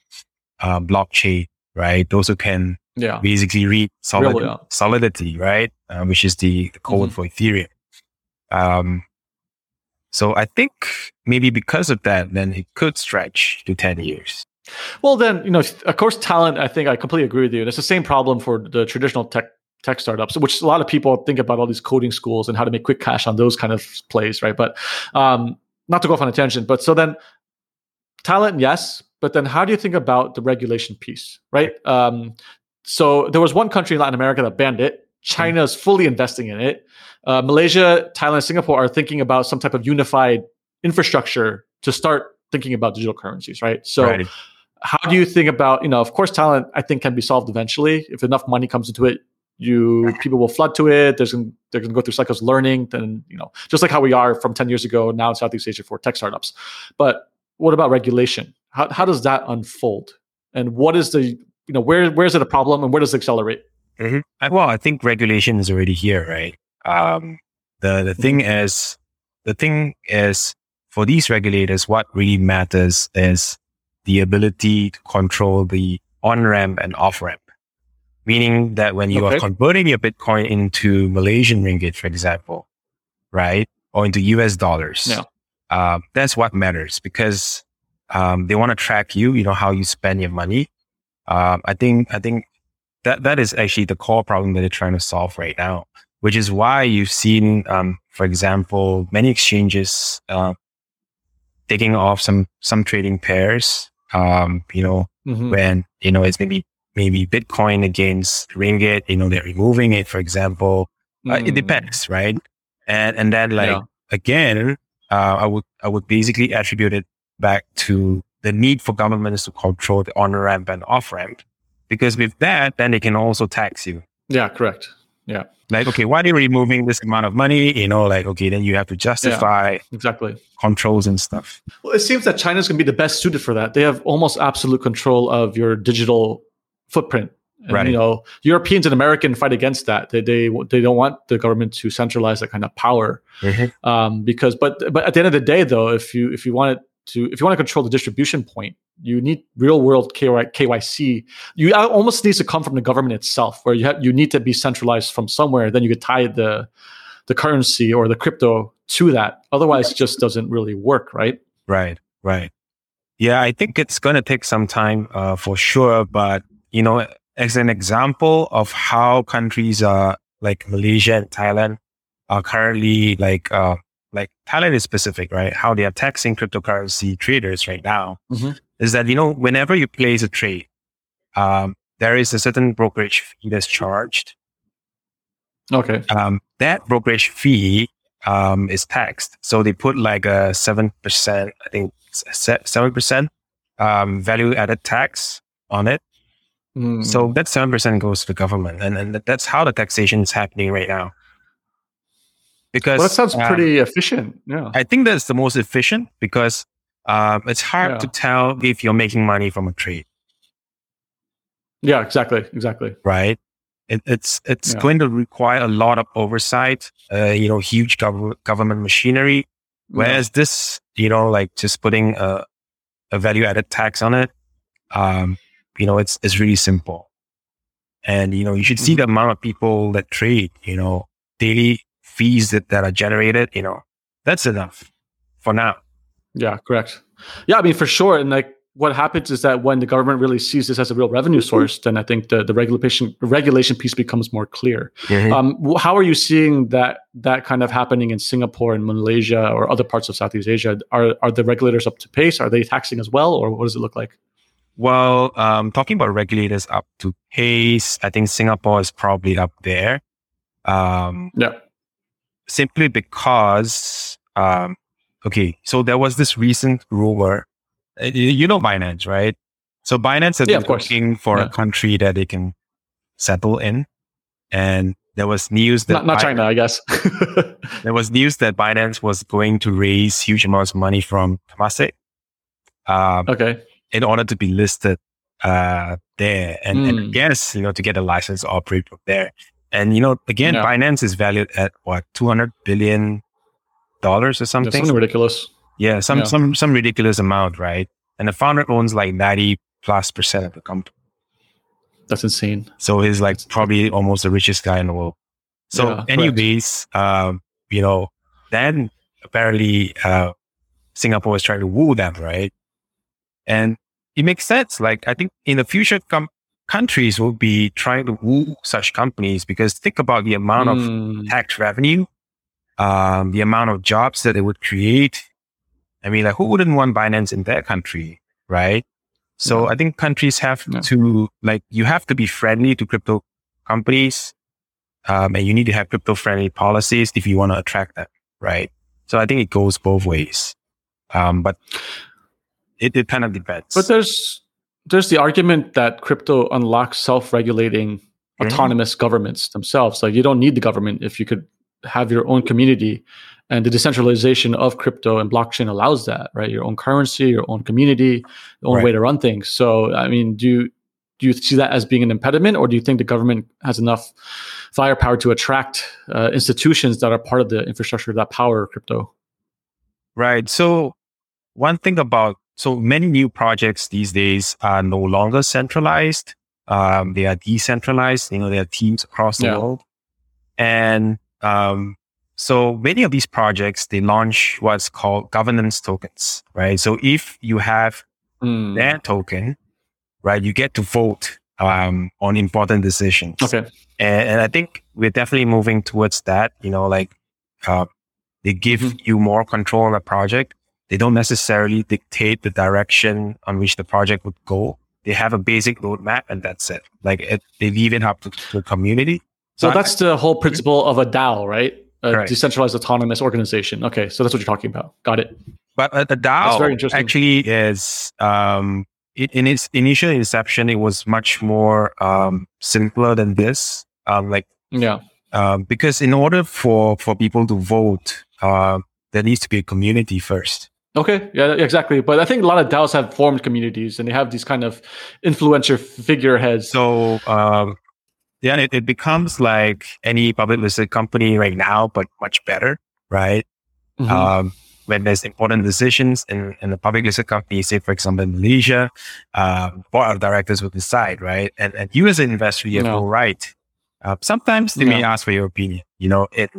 uh, blockchain, right? Those who can yeah. basically read solid, Real, yeah. solidity, right? Uh, which is the, the code mm-hmm. for Ethereum. Um, so I think maybe because of that, then it could stretch to 10 years. Well, then, you know, of course, talent, I think I completely agree with you. And it's the same problem for the traditional tech tech startups, which a lot of people think about all these coding schools and how to make quick cash on those kind of plays, right? But um, not to go off on a tangent, but so then talent, yes, but then how do you think about the regulation piece, right? Um, so there was one country in Latin America that banned it. China is fully investing in it. Uh, Malaysia, Thailand, Singapore are thinking about some type of unified infrastructure to start thinking about digital currencies, right? So, right. how do you think about you know? Of course, talent I think can be solved eventually if enough money comes into it. You people will flood to it. There's gonna, they're going to go through cycles of learning. Then you know, just like how we are from ten years ago now in Southeast Asia for tech startups. But what about regulation? How how does that unfold? And what is the you know where where is it a problem and where does it accelerate? Mm-hmm. Well, I think regulation is already here, right? Um, the the thing mm-hmm. is, the thing is, for these regulators, what really matters is the ability to control the on ramp and off ramp. Meaning that when you okay. are converting your Bitcoin into Malaysian ringgit, for example, right, or into US dollars, yeah. uh, that's what matters because um, they want to track you. You know how you spend your money um, I think I think that that is actually the core problem that they're trying to solve right now, which is why you've seen, um, for example, many exchanges uh, taking off some some trading pairs. Um, you know, mm-hmm. when you know it's maybe maybe Bitcoin against Ringgit. You know, they're removing it, for example. Mm. Uh, it mm. depends, right? And and then like yeah. again, uh, I would I would basically attribute it back to the need for governments to control the on ramp and off ramp. Because with that, then they can also tax you. Yeah, correct. Yeah. Like, okay, why are you removing this amount of money? You know, like, okay, then you have to justify yeah, exactly controls and stuff. Well, it seems that China's going to be the best suited for that. They have almost absolute control of your digital footprint. And, right. You know, Europeans and Americans fight against that. They, they they don't want the government to centralize that kind of power. Mm-hmm. Um, because, but but at the end of the day, though, if you if you want it to if you want to control the distribution point, you need real world KYC. You almost needs to come from the government itself, where you you need to be centralized from somewhere. Then you could tie the the currency or the crypto to that. Otherwise, it just doesn't really work, right? Right, right. Yeah, I think it's going to take some time uh, for sure. But you know, as an example of how countries are like Malaysia and Thailand are currently like uh, like Thailand is specific, right? How they are taxing cryptocurrency traders right now mm-hmm. is that, you know, whenever you place a trade, um, there is a certain brokerage fee that's charged. Okay. Um, that brokerage fee um, is taxed. So they put like a 7%, I think 7% um, value added tax on it. Mm. So that 7% goes to the government. And, and that's how the taxation is happening right now because well, that sounds um, pretty efficient. Yeah, I think that's the most efficient because um, it's hard yeah. to tell if you're making money from a trade. Yeah, exactly, exactly. Right. It, it's it's yeah. going to require a lot of oversight. Uh, you know, huge gov- government machinery. Whereas yeah. this, you know, like just putting a, a value added tax on it, um, you know, it's it's really simple. And, you know, you should see the amount of people that trade, you know, daily fees that, that are generated, you know, that's enough for now. Yeah, correct. Yeah, I mean, for sure. And like what happens is that when the government really sees this as a real revenue source, then I think the, the regulation regulation piece becomes more clear. Mm-hmm. Um, how are you seeing that that kind of happening in Singapore and Malaysia or other parts of Southeast Asia? Are are the regulators up to pace? Are they taxing as well, or what does it look like? Well, um, talking about regulators up to pace, I think Singapore is probably up there. Um, yeah. Simply because, um, okay, so there was this recent rumor. Uh, you know Binance, right? So Binance is yeah, looking for yeah. a country that they can settle in, and there was news that not, not Binance, China, I guess. there was news that Binance was going to raise huge amounts of money from Temasek. Um, okay in order to be listed uh, there. And, mm. and hmm. guess, you know, to get a license to operate from there. And, you know, again, yeah. Binance is valued at what, 200 billion dollars or something? Yeah, something ridiculous. Yeah, some, yeah. some, some ridiculous amount, right? And the founder owns like 90 plus percent of the company. That's insane. So he's like probably almost the richest guy in the world. So yeah, anyways, um, you know, then apparently, uh, Singapore was trying to woo them, right? And it makes sense. Like I think in the future, com- countries will be trying to woo such companies because think about the amount mm. of hmm. tax revenue, um, the amount of jobs that it would create. I mean, like who wouldn't want Binance in their country, right? So yeah. I think countries have yeah. to like you have to be friendly to crypto companies, um, and you need to have crypto friendly policies if you want to attract them, right? So I think it goes both ways. Um, but it, it kind of depends. But there's there's the argument that crypto unlocks self-regulating mm-hmm. autonomous governments themselves. Like you don't need the government if you could have your own community and the decentralization of crypto and blockchain allows that, right? Your own currency, your own community, your own right. way to run things. So, I mean, do you, do you see that as being an impediment, or do you think the government has enough firepower to attract uh, institutions that are part of the infrastructure that power crypto? Right. So, one thing about so many new projects these days are no longer centralized. Um, they are decentralized. You know, there are teams across the yeah. world. And, um, so many of these projects, they launch what's called governance tokens, right? So if you have mm. their token, right, you get to vote, um, on important decisions. Okay. And, and I think we're definitely moving towards that, you know, like, uh, they give mm-hmm. you more control on the project they don't necessarily dictate the direction on which the project would go. They have a basic roadmap and that's it. Like it, they leave it up to, to the community. So, so that's I, the whole principle of a DAO, right? A right. decentralized autonomous organization. Okay, so that's what you're talking about. Got it. But uh, the DAO actually is um, it, in its initial inception, it was much more um, simpler than this. Um, like yeah, um, because in order for for people to vote, uh, there needs to be a community first. Okay, yeah, exactly. But I think a lot of DAOs have formed communities and they have these kind of influencer figureheads. So, um, yeah, it, it becomes like any public listed company right now, but much better, right? Mm-hmm. Um, when there's important decisions in, in the public listed company, say, for example, in Malaysia, uh, board of directors will decide, right? And, and you as an investor, you have no, no right. Uh, sometimes they no. may ask for your opinion. You know, it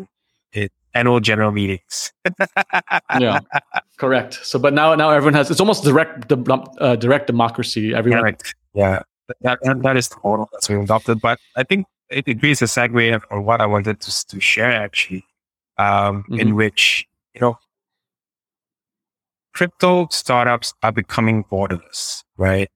annual general meetings. yeah, correct. So, but now now everyone has it's almost direct uh, direct democracy. Everyone, correct. Yeah, that, that, is the model that's been adopted. But I think it agrees a segue or what I wanted to, to share actually, um, mm-hmm. in which you know crypto startups are becoming borderless, right?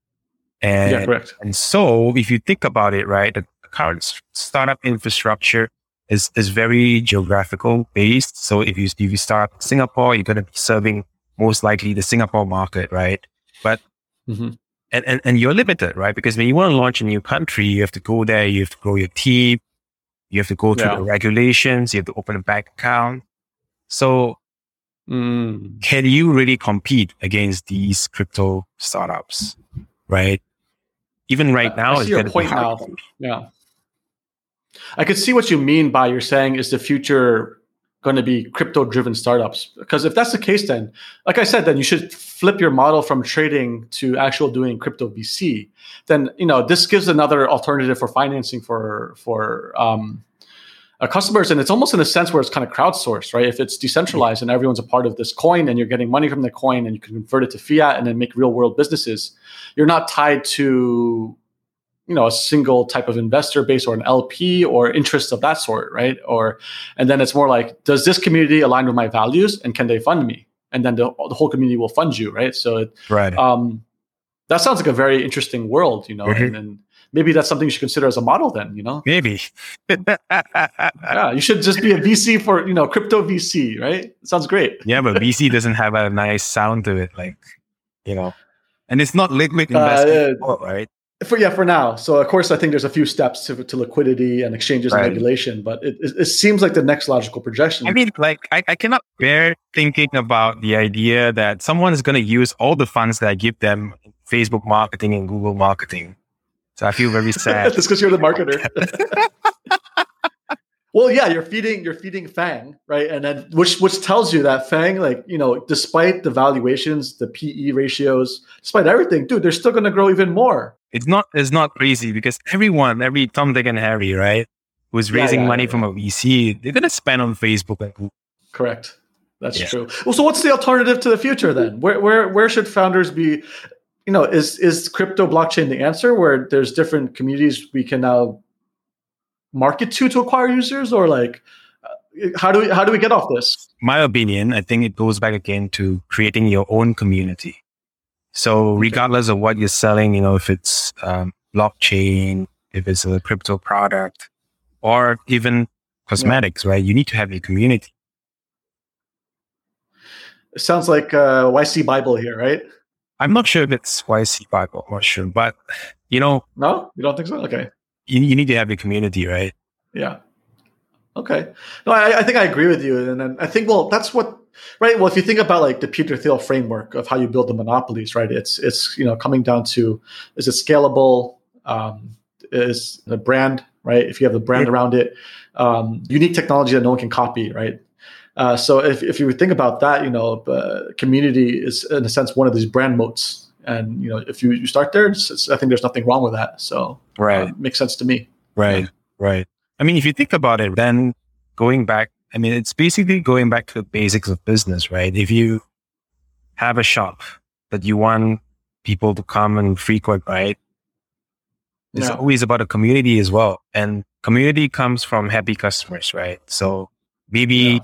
And, yeah, correct. And so, if you think about it, right, the current startup infrastructure is, is very geographical based. So if you, if you start Singapore, you're going to be serving most likely the Singapore market, right? But, mm-hmm. and, and, and you're limited, right? Because when you want to launch a new country, you have to go there, you have to grow your team, you have to go through yeah. the regulations, you have to open a bank account. So mm. can you really compete against these crypto startups, right? Even right now, it's going to be hard. Now. Yeah. I could see what you mean by you're saying is the future going to be crypto driven startups? Because if that's the case then like i said then you should flip your model from trading to actual doing crypto vc then you know this gives another alternative for financing for for um, uh, customers and it's almost in a sense where it's kind of crowdsourced right? If it's decentralized and everyone's a part of this coin and you're getting money from the coin and you can convert it to fiat and then make real world businesses you're not tied to you know a single type of investor base or an LP or interests of that sort, right? Or and then it's more like, does this community align with my values and can they fund me? And then the, the whole community will fund you, right? So it, right. Um, that sounds like a very interesting world, you know, mm-hmm. and, and, maybe that's something you should consider as a model then, you know? Maybe. yeah, you should just be a VC for, you know, crypto VC, right? It sounds great. yeah, but VC doesn't have a nice sound to it, like, you know. And it's not liquid investment, uh, right? For yeah, for now. So of course, I think there's a few steps to, to liquidity and exchanges right. and regulation, but it, it, it, seems like the next logical projection. I mean, like I, I cannot bear thinking about the idea that someone is going to use all the funds that I give them in Facebook marketing and Google marketing. So I feel very sad. That's because you're the marketer. Well, yeah, you're feeding you're feeding FAANG, right? And then which which tells you that FAANG, like, you know, despite the valuations, the PE ratios, despite everything, dude, they're still gonna grow even more. It's not it's not crazy because everyone, every Tom, Dick, and Harry, right, who's raising yeah, yeah, money yeah. from a VC, they're gonna spend on Facebook and Correct. That's true. Well, so what's the alternative to the future then? Where where where should founders be? You know, is is crypto blockchain the answer where there's different communities we can now market to to acquire users or like uh, how do we how do we get off this? My opinion i think it goes back again to creating your own community. So regardless of what you're selling you know if it's um, blockchain if it's a crypto product or even cosmetics yeah. right you need to have a community. It sounds like uh, yc bible here right? I'm not sure if it's yc bible i'm not sure but you know no? You don't think so? Okay you, you need to have a community, right? Yeah. Okay. No, I, I think I agree with you, and, and I think well, that's what right. Well, if you think about like the Peter Thiel framework of how you build the monopolies, right? It's it's you know coming down to is it scalable? Um, is the brand right? If you have the brand around it, um, unique technology that no one can copy, right? Uh, so if, if you think about that, you know, uh, community is in a sense one of these brand moats and you know, if you, you start there, it's, it's, I think there's nothing wrong with that. So right, uh, makes sense to me. Right, yeah. right. I mean, if you think about it, then going back, I mean, it's basically going back to the basics of business, right? If you have a shop that you want people to come and frequent, right? It's always about a community as well. And community comes from happy customers, right? So maybe yeah.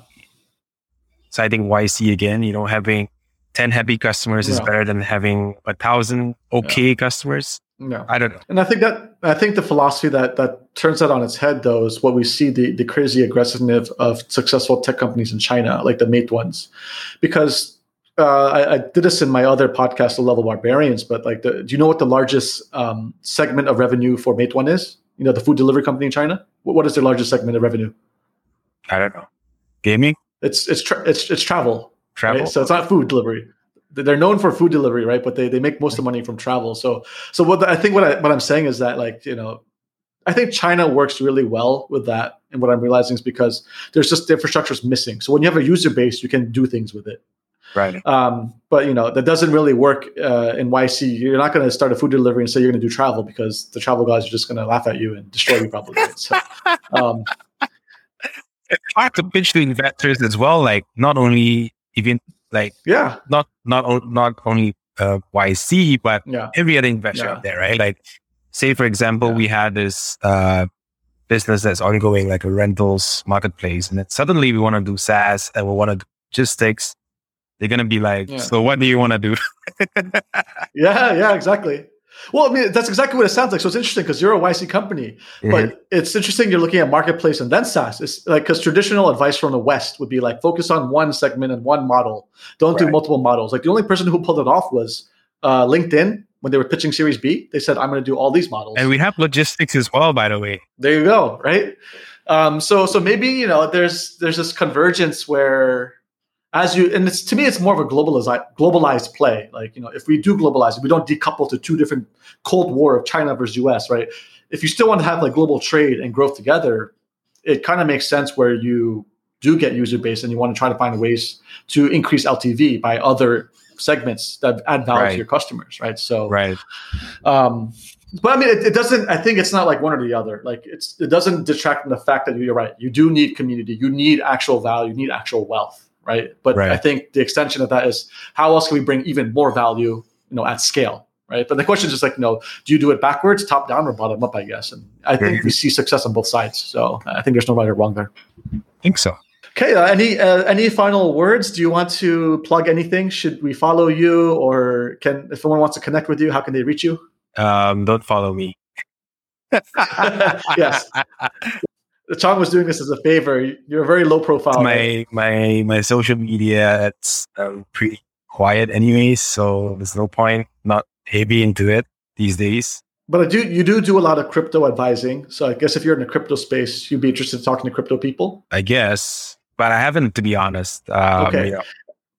citing YC again, you know, having 10 happy customers is better than having a thousand okay yeah. customers. No, I don't know. And I think that I think the philosophy that that turns that on its head though is what we see the the crazy aggressiveness of successful tech companies in China, like the Meituans, because uh, I, I, did this in my other podcast, The Level Barbarians. But like, the, do you know what the largest um, segment of revenue for Meituan is? You know, the food delivery company in China. What, what is their largest segment of revenue? I don't know. Gaming. It's it's tra- it's it's travel. Travel. Right? So it's not food delivery. They're known for food delivery, right? But they, they make most of the money from travel. So so what the, I think what I what I'm saying is that like you know, I think China works really well with that. And what I'm realizing is because there's just the infrastructure is missing. So when you have a user base, you can do things with it. Right. Um, but you know that doesn't really work uh, in YC. You're not going to start a food delivery and say you're going to do travel because the travel guys are just going to laugh at you and destroy you probably. So, um, it's hard to pitch to investors as well. Like not only even like yeah, not not not only uh, YC but yeah. every other investor yeah. out there, right? Like say for example, yeah. we had this uh, business that's ongoing, like a rentals marketplace, and then suddenly we want to do SaaS and we want to do logistics. They're gonna be like, so what do you want to do? yeah, yeah, exactly. Well, I mean, that's exactly what it sounds like. So it's interesting because you're a YC company, mm-hmm. but it's interesting you're looking at marketplace and then SaaS. It's like because traditional advice from the West would be like focus on one segment and one model. Don't right. do multiple models. Like the only person who pulled it off was uh, LinkedIn when they were pitching Series B. They said, "I'm going to do all these models." And we have logistics as well, by the way. There you go. Right. Um, so so maybe you know there's there's this convergence where as you and it's to me it's more of a globalized globalized play like you know if we do globalize we don't decouple to two different cold war of china versus us right if you still want to have like global trade and growth together it kind of makes sense where you do get user base and you want to try to find ways to increase LTV by other segments that add value Right. to your customers, right? So, Right. um, but I mean, it, it doesn't. I think it's not like one or the other. Like it's it doesn't detract from the fact that you're right. You do need community. You need actual value. You need actual wealth, right? But Right. I think the extension of that is how else can we bring even more value, you know, at scale, right? But the question is just like, you know, do you do it backwards, top down, or bottom up? I guess, and I think we see success on both sides. So I think there's no right or wrong there. I think so. Okay. Uh, any uh, any final words? Do you want to plug anything? Should we follow you, or can if someone wants to connect with you, how can they reach you? Um, don't follow me. yes. Chong was doing this as a favor. You're a very low profile. my my my social media it's um, pretty quiet anyways, so there's no point not heavy into it these days. but I do you do do a lot of crypto advising. So I guess if you're in the crypto space, you'd be interested in talking to crypto people. I guess, but I haven't to be honest. Um, Okay.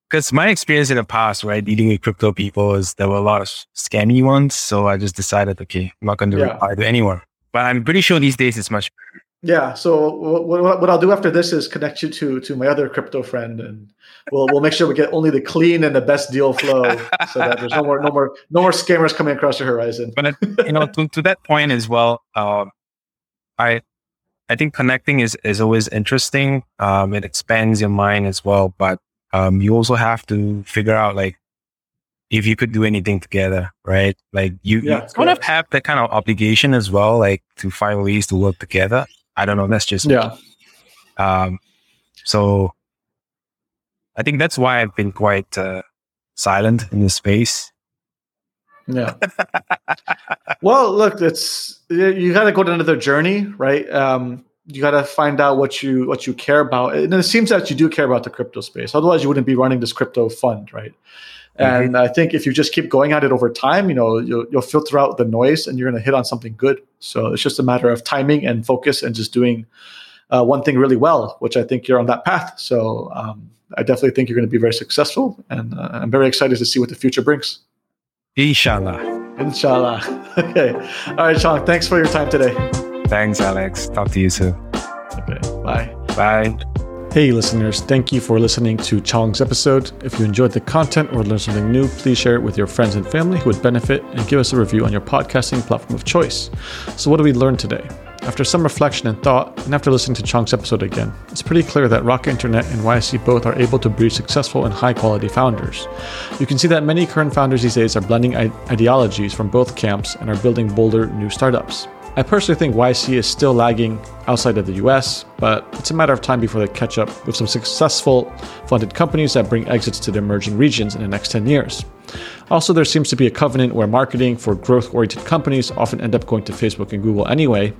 Because my experience in the past, right, dealing with crypto people is there were a lot of scammy ones. So I just decided, okay, I'm not going to Yeah. reply to anyone. But I'm pretty sure these days it's much. Yeah. So what, what, what I'll do after this is connect you to to my other crypto friend, and we'll we'll make sure we get only the clean and the best deal flow, so that there's no more no more no more scammers coming across the horizon. But you know, to, to that point as well, um, I I think connecting is is always interesting. Um, it expands your mind as well, but um, you also have to figure out like if you could do anything together, right? Like you, Yeah, you kind of have that kind of obligation as well, like to find ways to work together. I don't know. That's just. Yeah. Um, so I think that's why I've been quite uh, silent in this space. Yeah. well, look, it's you- got to go on another journey, right? Um, you got to find out what you what you care about, and it seems that you do care about the crypto space. Otherwise, you wouldn't be running this crypto fund, right? And I think if you just keep going at it over time, you know, you'll, you'll filter out the noise, and you're going to hit on something good. So it's just a matter of timing and focus, and just doing uh, one thing really well, which I think you're on that path. So um, I definitely think you're going to be very successful, and uh, I'm very excited to see what the future brings. Inshallah. Inshallah. okay. All right, Sean. Thanks for your time today. Thanks, Alex. Talk to you soon. Okay. Bye. Bye. Hey, listeners. Thank you for listening to Chong's episode. If you enjoyed the content or learned something new, please share it with your friends and family who would benefit and give us a review on your podcasting platform of choice. So, what did we learn today? After some reflection and thought, and after listening to Chong's episode again, it's pretty clear that Rocket Internet and YC both are able to breed successful and high quality founders. You can see that many current founders these days are blending ideologies from both camps and are building bolder new startups. I personally think YC is still lagging outside of the US, but it's a matter of time before they catch up with some successful funded companies that bring exits to the emerging regions in the next 10 years. Also, there seems to be a covenant where marketing for growth oriented companies often end up going to Facebook and Google anyway.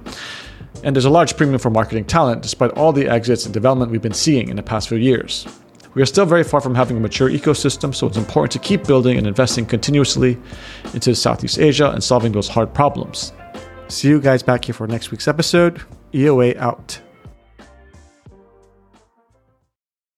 And there's a large premium for marketing talent despite all the exits and development we've been seeing in the past few years. We are still very far from having a mature ecosystem, so it's important to keep building and investing continuously into Southeast Asia and solving those hard problems. See you guys back here for next week's episode. EOA out.